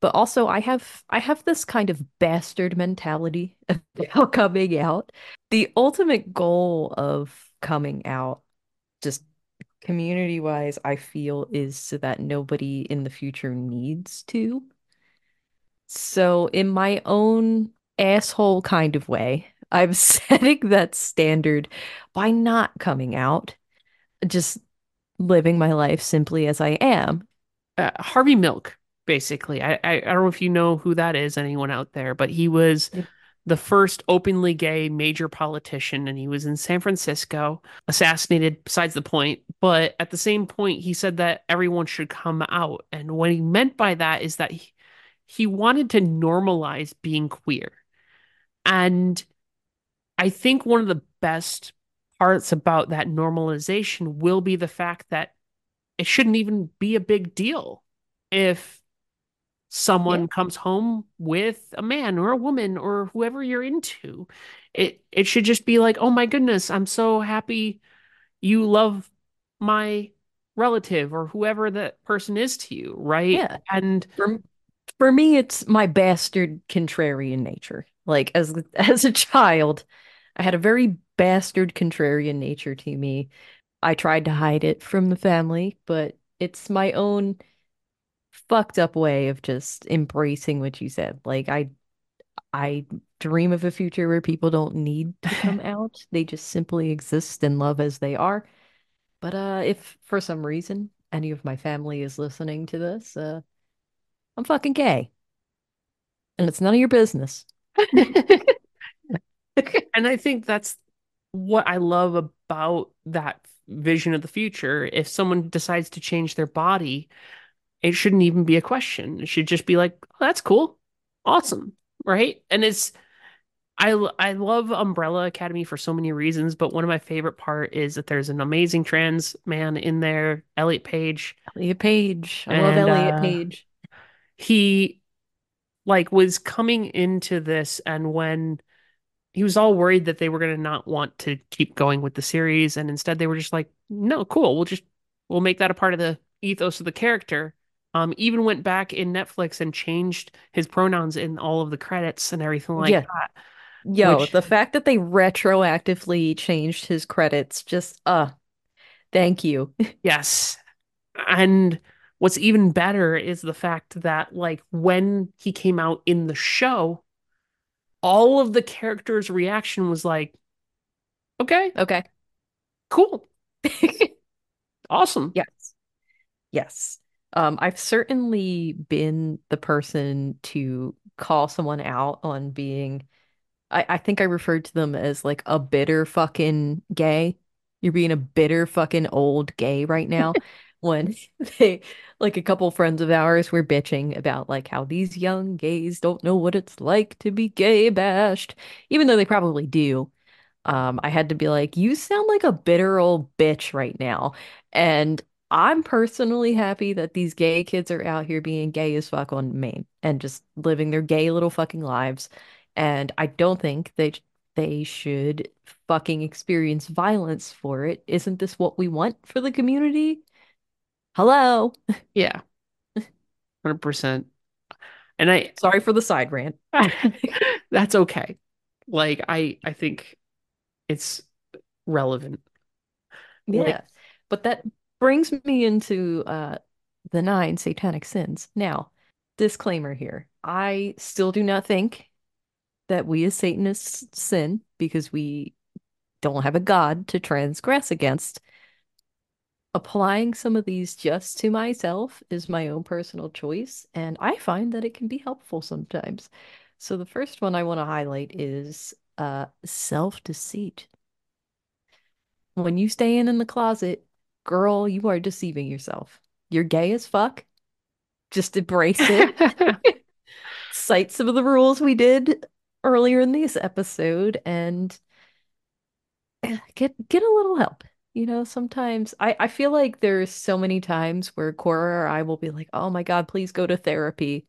But also I have I have this kind of bastard mentality about coming out. The ultimate goal of coming out, just community wise, I feel is so that nobody in the future needs to. So in my own asshole kind of way, I'm setting that standard by not coming out. Just living my life simply as I am. uh, Harvey Milk, basically. I, I I don't know if you know who that is, anyone out there, but he was the first openly gay major politician, and he was in San Francisco, assassinated, besides the point. But at the same point, he said that everyone should come out. And what he meant by that is that he, he wanted to normalize being queer. And I think one of the best parts about that normalization will be the fact that it shouldn't even be a big deal if Yeah. someone comes home with a man or a woman or whoever you're into. It it should just be like, "Oh my goodness, I'm so happy you love my relative or whoever that person is to you, right?" Yeah. And For for me, it's my bastard contrarian nature. Like as as a child, I had a very bastard contrarian nature to me. I tried to hide it from the family, but it's my own fucked up way of just embracing what you said. Like I I dream of a future where people don't need to come out. They just simply exist and love as they are. But uh if for some reason any of my family is listening to this, uh I'm fucking gay. And it's none of your business. and I think that's what I love about that vision of the future. If someone decides to change their body, it shouldn't even be a question. It should just be like, oh, that's cool. Awesome. Right. And it's, I, I love Umbrella Academy for so many reasons, but one of my favorite part is that there's an amazing trans man in there, Elliot Page, Elliot Page. I love Elliot uh, Page. he like was coming into this, and when he was all worried that they were going to not want to keep going with the series, and instead they were just like, no, cool, we'll just we'll make that a part of the ethos of the character. Um, even went back in Netflix and changed his pronouns in all of the credits and everything like Yeah. that. Yo, Which, the fact that they retroactively changed his credits, just uh, thank you. yes. And what's even better is the fact that, like, when he came out in the show, all of the characters' reaction was like, okay, Okay. cool, awesome. Yes. Yes. Um, I've certainly been the person to call someone out on being, I, I think I referred to them as like a bitter fucking gay. You're being a bitter fucking old gay right now. When they, like a couple friends of ours were bitching about like how these young gays don't know what it's like to be gay bashed, even though they probably do. Um, I had to be like, you sound like a bitter old bitch right now. And I'm personally happy that these gay kids are out here being gay as fuck on main and just living their gay little fucking lives. And I don't think they they should fucking experience violence for it. Isn't this what we want for the community? Hello. Yeah, 100%. And I, Sorry for the side rant. that's okay. Like, I, I think it's relevant. Like, Yeah. But that brings me into uh the nine satanic sins. Now, disclaimer here. I still do not think that we as Satanists sin because we don't have a God to transgress against. Applying some of these just to myself is my own personal choice, and I find that it can be helpful sometimes. So the first one I want to highlight is uh self-deceit. When you stay in in the closet, girl, you are deceiving yourself. You're gay as fuck. Just embrace it. Cite some of the rules we did earlier in this episode and get get a little help. You know, sometimes I, I feel like there's so many times where Cora or I will be like, oh my God, please go to therapy.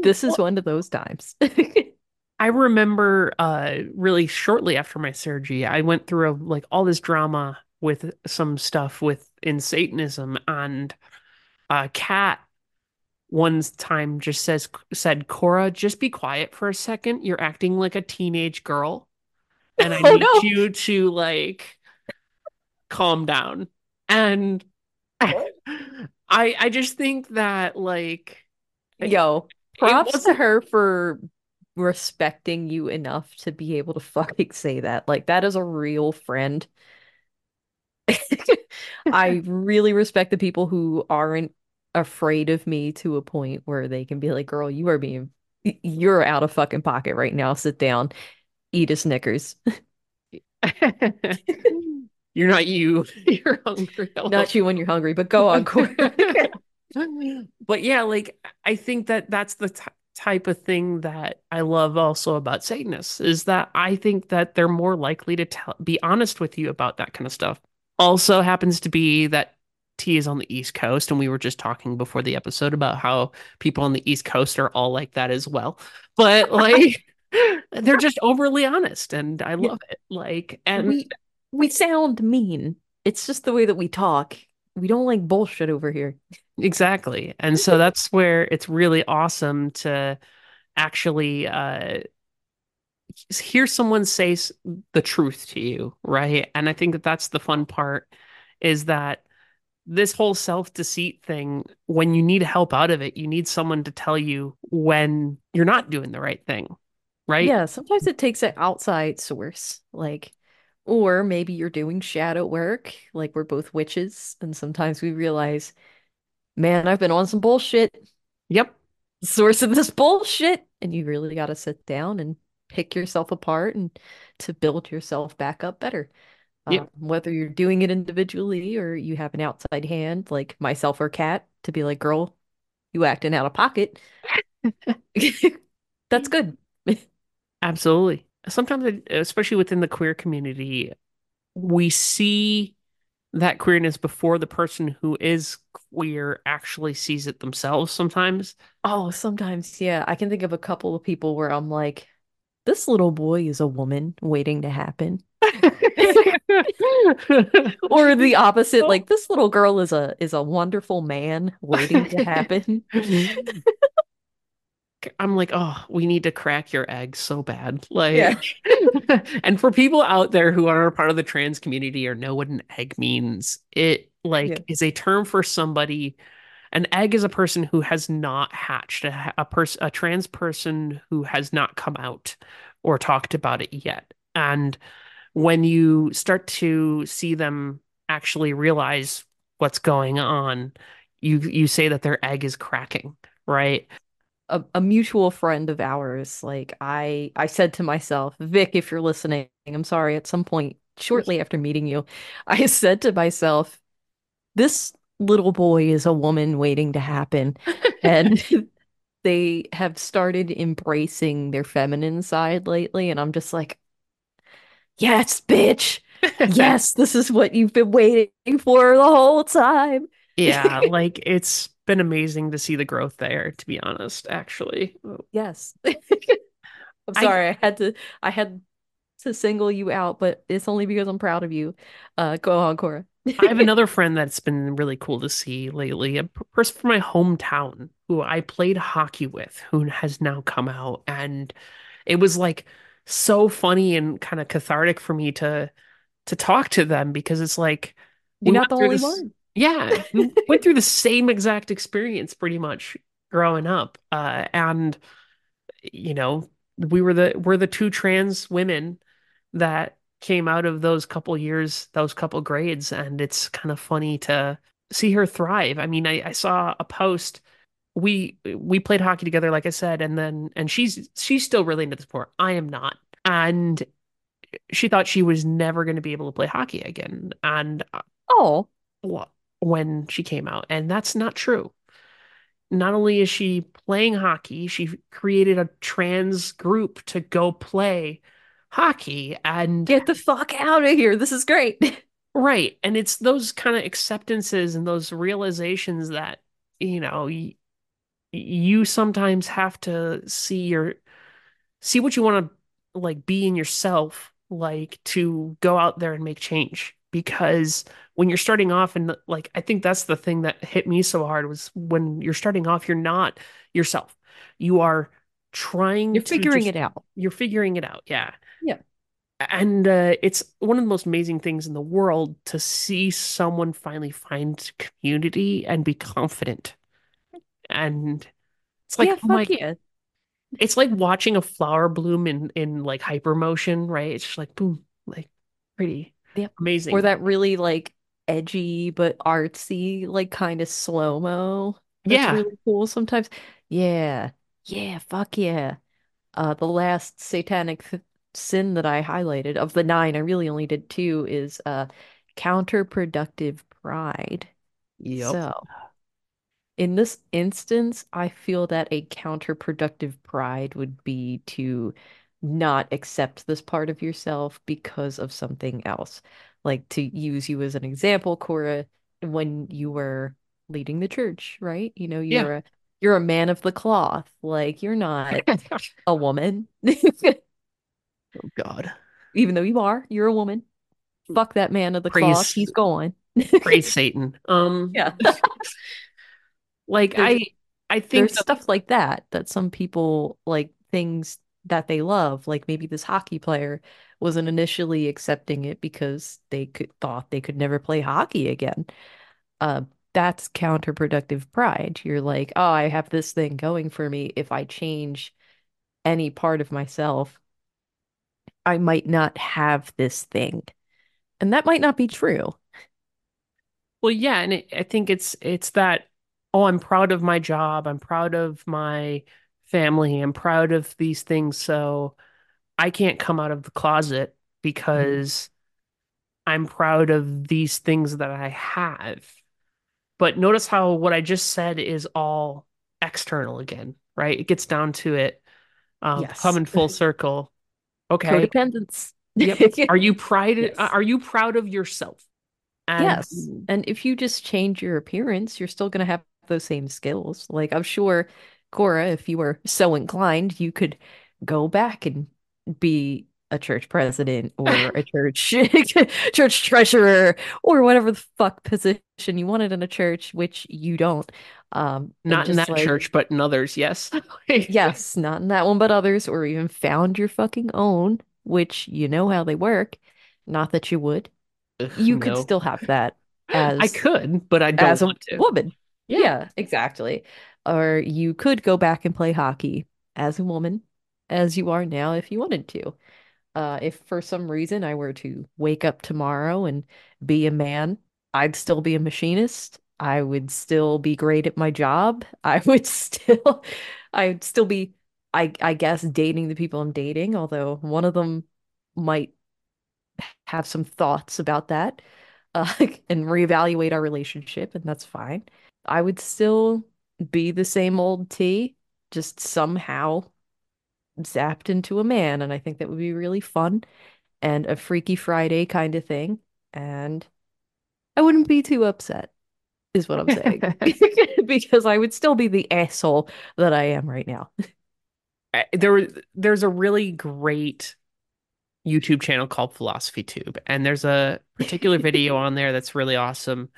This is one of those times. I remember uh really shortly after my surgery, I went through a, like all this drama with some stuff with in Satanism and uh Kat one time just says said, Cora, just be quiet for a second. You're acting like a teenage girl, and I Oh need no. you to like calm down. And I I just think that like Yo, props to her for respecting you enough to be able to fucking say that. Like, that is a real friend. I really respect the people who aren't afraid of me to a point where they can be like, girl, you are being, you're out of fucking pocket right now. Sit down, eat a Snickers. You're not you. You're hungry. Not you when you're hungry, but go on, Corey. But yeah, like I think that that's the t type of thing that I love also about Satanists is that I think that they're more likely to tell, be honest with you about that kind of stuff. Also happens to be that T is on the East Coast, and we were just talking before the episode about how people on the East Coast are all like that as well. But like they're just overly honest, and I Yeah. love it. Like, and we we sound mean. It's just the way that we talk. We don't like bullshit over here. Exactly. And so that's where it's really awesome to actually uh hear someone say the truth to you, right? And I think that that's the fun part is that this whole self-deceit thing, when you need help out of it, you need someone to tell you when you're not doing the right thing, right? Yeah, sometimes it takes an outside source, like, or maybe you're doing shadow work, like we're both witches, and sometimes we realize, man, I've been on some bullshit, Yep. source of this bullshit, and you really got to sit down and pick yourself apart and to build yourself back up better. Yep. Um, whether you're doing it individually or you have an outside hand, like myself or Kat, to be like, girl, you acting out of pocket. That's good. Absolutely. Sometimes, especially within the queer community, we see that queerness before the person who is queer actually sees it themselves sometimes. Oh, sometimes, yeah. I can think of a couple of people where I'm like, this little boy is a woman waiting to happen. Or the opposite, like this little girl is a is a wonderful man waiting to happen. I'm like, oh, we need to crack your egg so bad. Yeah. Like, and for people out there who are a part of the trans community or know what an egg means, it like Yeah. is a term for somebody. An egg is a person who has not hatched, a, a person, a trans person who has not come out or talked about it yet. And when you start to see them actually realize what's going on, you you say that their egg is cracking, right? A, a mutual friend of ours, like I I said to myself, Vic, if you're listening, I'm sorry, at some point shortly after meeting you, I said to myself, this little boy is a woman waiting to happen. And they have started embracing their feminine side lately, and I'm just like, yes, bitch. Yes, this is what you've been waiting for the whole time. Yeah, like it's been amazing to see the growth there, to be honest, actually. Yes. I'm sorry, I had to I had to single you out, but it's only because I'm proud of you. Uh, go on, Cora. I have another friend that's been really cool to see lately, a person from my hometown who I played hockey with, who has now come out. And it was like so funny and kind of cathartic for me to to talk to them because it's like You're not the only this- one. Yeah, we went through the same exact experience pretty much growing up. Uh, and you know, we were the we're the two trans women that came out of those couple years, those couple grades, and it's kind of funny to see her thrive. I mean, I, I saw a post. We we played hockey together, like I said, and then and she's she's still really into the sport. I am not. And she thought she was never going to be able to play hockey again. And Oh, wh- when she came out, and that's not true. Not only is she playing hockey, she created a trans group to go play hockey, and get the fuck out of here. This is great. right, and it's those kind of acceptances and those realizations that you know y- you sometimes have to see your see what you want to like be in yourself, like to go out there and make change. Because when you're starting off, and like I think that's the thing that hit me so hard was when you're starting off, you're not yourself. You are trying You're to figuring just- it out. You're figuring it out, yeah. Yeah. And uh, it's one of the most amazing things in the world to see someone finally find community and be confident. And it's like, yeah, oh my yeah. it's like watching a flower bloom in in like hyper motion, right? It's just like boom, like pretty, Yep. amazing. Or that really like edgy but artsy, like kind of slow-mo. That's Yeah. really cool sometimes. Yeah. Yeah, fuck yeah. Uh, the last satanic th sin that I highlighted of the nine, I really only did two, is uh counterproductive pride. Yep. So, in this instance, I feel that a counterproductive pride would be to not accept this part of yourself because of something else. Like to use you as an example, Cora, when you were leading the church, right? You know, you're a you're a man of the cloth. Like you're not a woman. Oh God. Even though you are, you're a woman. Fuck that man of the cloth. Praise He's gone. praise Satan. Um Yeah. like There's I I think there's that stuff like that that some people like things that they love like maybe this hockey player wasn't initially accepting it because they could thought they could never play hockey again. Uh that's counterproductive pride. You're like oh I have this thing going for me. If I change any part of myself I might not have this thing. And that might not be true. Well yeah, and it, I think it's it's that oh I'm proud of my job, I'm proud of my family, I'm proud of these things, so I can't come out of the closet Mhm. because I'm proud of these things that I have. But notice how what I just said is all external again, right? It gets down to it, um, yes coming full circle. Okay. codependence Yep. Are you pride yes are you proud of yourself? And Yes. And if you just change your appearance, you're still going to have those same skills. Like, I'm sure, Cora, if you were so inclined, you could go back and be a church president or a church church treasurer or whatever the fuck position you wanted in a church, which you don't. Um, not in that like, church, but in others, yes. yes, not in that one, but others, or even found your fucking own, which you know how they work. Not that you would Ugh, you could no. still have that as I could, but I don't as a want to. woman. Yeah. Yeah, exactly. Or you could go back and play hockey as a woman, as you are now if you wanted to. Uh, if for some reason I were to wake up tomorrow and be a man, I'd still be a machinist. I would still be great at my job. I would still, I'd still be, I I guess, dating the people I'm dating, although one of them might have some thoughts about that uh, and reevaluate our relationship, and that's fine. I would still be the same old T, just somehow zapped into a man, and I think that would be really fun and a Freaky Friday kind of thing. And I wouldn't be too upset, is what I'm saying. Because I would still be the asshole that I am right now. There, there's a really great YouTube channel called Philosophy Tube, and there's a particular video on there that's really awesome,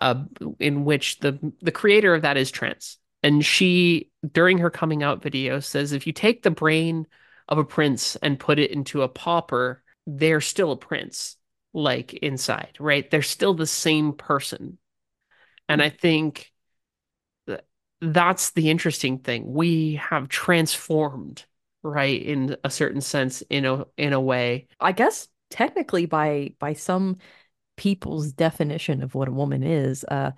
uh, in which the the creator of that is trans, and she during her coming out video says if you take the brain of a prince and put it into a pauper, they're still a prince, like inside, right? They're still the same person, and I think that that's the interesting thing. We have transformed, right, in a certain sense, in a in a way. I guess technically by by some people's definition of what a woman is. Uh,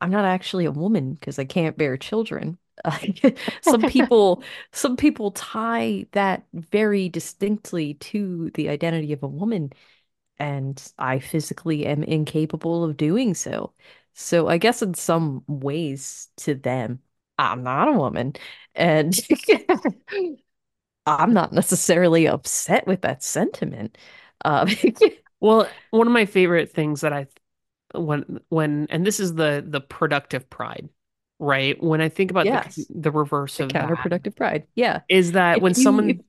I'm not actually a woman because I can't bear children. Some people, some people tie that very distinctly to the identity of a woman, and I physically am incapable of doing so. So I guess in some ways to them, I'm not a woman, and I'm not necessarily upset with that sentiment. Uh, Well, one of my favorite things that I when when and this is the the productive pride, right? When I think about the yes. the reverse The of that counterproductive pride. Yeah. is that If when you, if, someone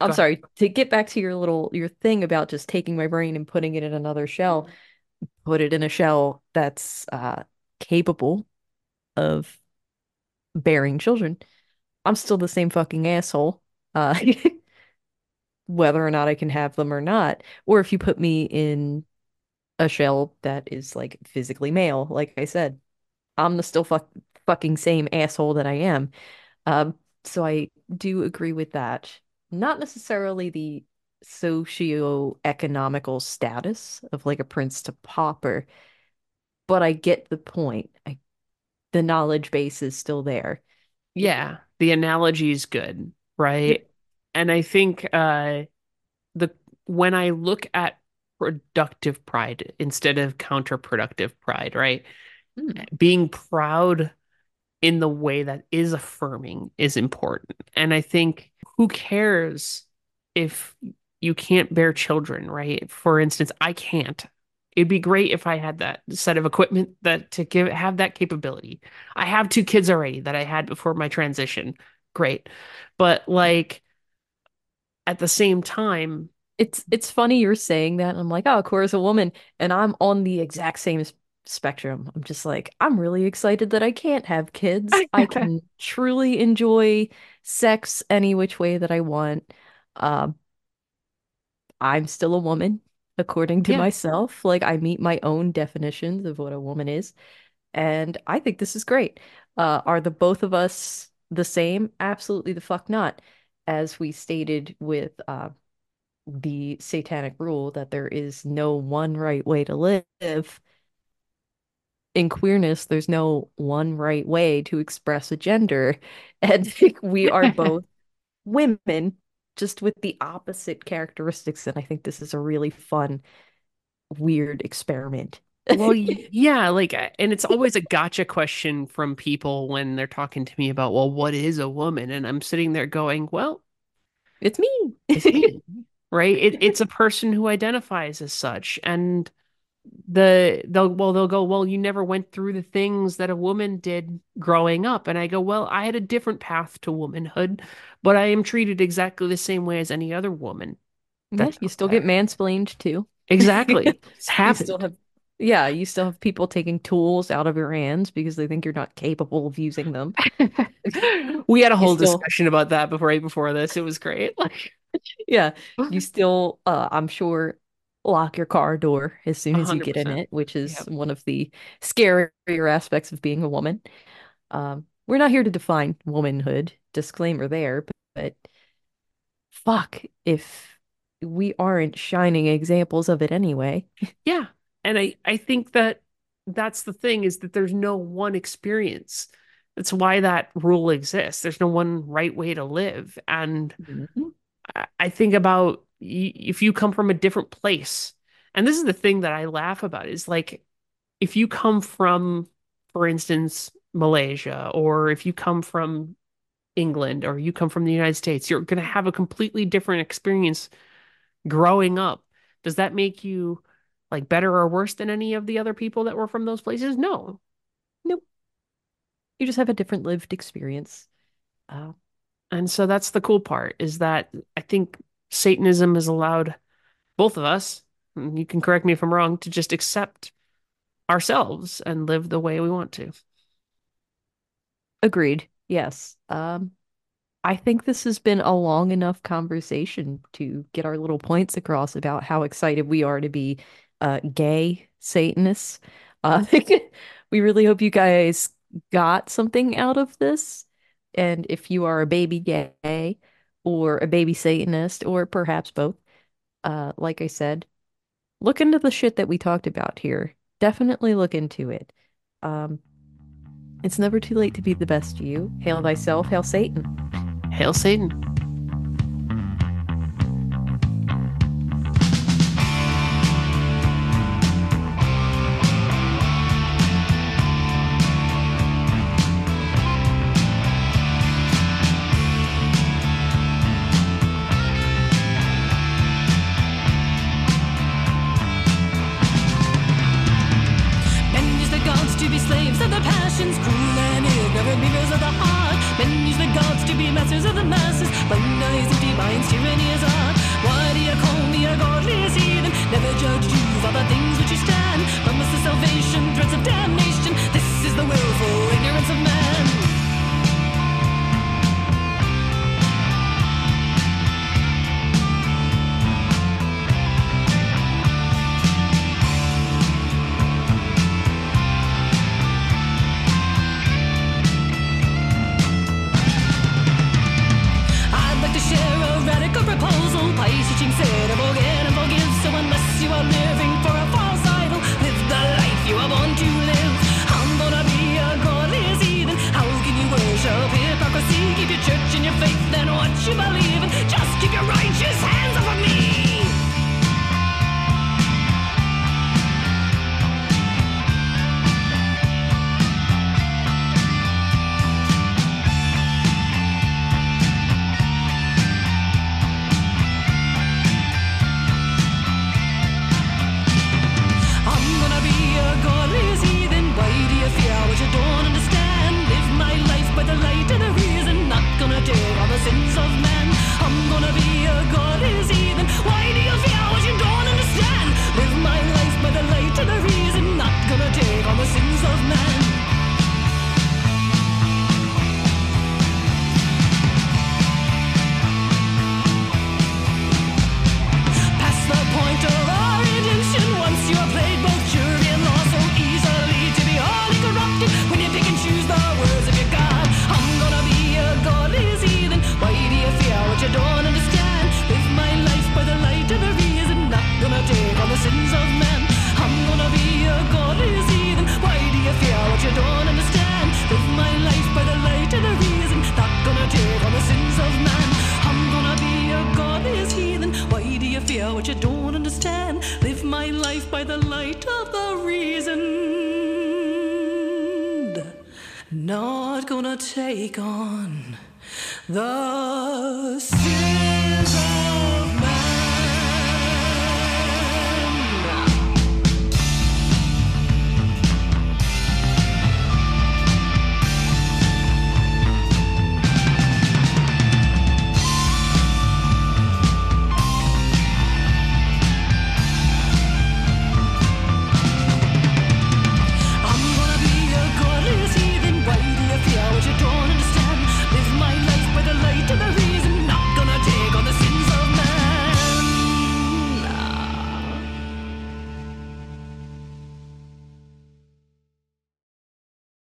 I'm sorry, to get back to your little, your thing about just taking my brain and putting it in another shell, put it in a shell that's uh, capable of bearing children. I'm still the same fucking asshole, uh, whether or not I can have them or not. Or if you put me in a shell that is like physically male, like I said, I'm the still fuck fucking same asshole that I am. Um, so I do agree with that. Not necessarily the socio-economical status of like a prince to pauper, but I get the point. I, the knowledge base is still there. Yeah, the analogy is good, right? And I think uh the when I look at productive pride instead of counterproductive pride, right? Mm. Being proud in the way that is affirming is important. And I think who cares if you can't bear children, right? For instance, I can't. It'd be great if I had that set of equipment that to give have that capability. I have two kids already that I had before my transition. Great. But like at the same time, It's it's funny you're saying that. I'm like, oh, Cora's a woman, and I'm on the exact same spectrum. I'm just like, I'm really excited that I can't have kids. I can truly enjoy sex any which way that I want. Um, I'm still a woman, according to yeah, myself. Like I meet my own definitions of what a woman is, and I think this is great. Uh, are the both of us the same? Absolutely the fuck not. As we stated with uh, the satanic rule that there is no one right way to live. In queerness, there's no one right way to express a gender. And we are both women, just with the opposite characteristics. And I think this is a really fun, weird experiment. Well, yeah, like, and it's always a gotcha question from people when they're talking to me about, well, what is a woman? And I'm sitting there going, well, It's me. it's me, right? It, it's a person who identifies as such. And the they'll well they'll go, well, you never went through the things that a woman did growing up. And I go, well, I had a different path to womanhood, but I am treated exactly the same way as any other woman Yeah, you still get there. mansplained too. Exactly. It's You still have, yeah, you still have people taking tools out of your hands because they think you're not capable of using them. We had a whole still, discussion about that before right before this. It was great. Like yeah, you still, uh, I'm sure, lock your car door as soon as you get in it, which is Yep. one of the scarier aspects of being a woman. Um, we're not here to define womanhood, disclaimer there, but, but fuck if we aren't shining examples of it anyway. Yeah. And I, I think that that's the thing is that there's no one experience. That's why that rule exists. There's no one right way to live. And Mhm. I I think about if you come from a different place, and this is the thing that I laugh about is like if you come from, for instance, Malaysia, or if you come from England, or you come from the United States, you're going to have a completely different experience growing up. Does that make you like better or worse than any of the other people that were from those places? No. Nope. You just have a different lived experience. Uh, And so that's the cool part is that I think Satanism has allowed both of us, you can correct me if I'm wrong, to just accept ourselves and live the way we want to. agreed. Yes. Um, I think this has been a long enough conversation to get our little points across about how excited we are to be uh, gay Satanists. Uh, we really hope you guys got something out of this. And if you are a baby gay or a baby Satanist, or perhaps both, uh, like I said, look into the shit that we talked about here. Definitely look into it. Um, it's never too late to be the best you. Hail thyself, hail Satan. Hail Satan.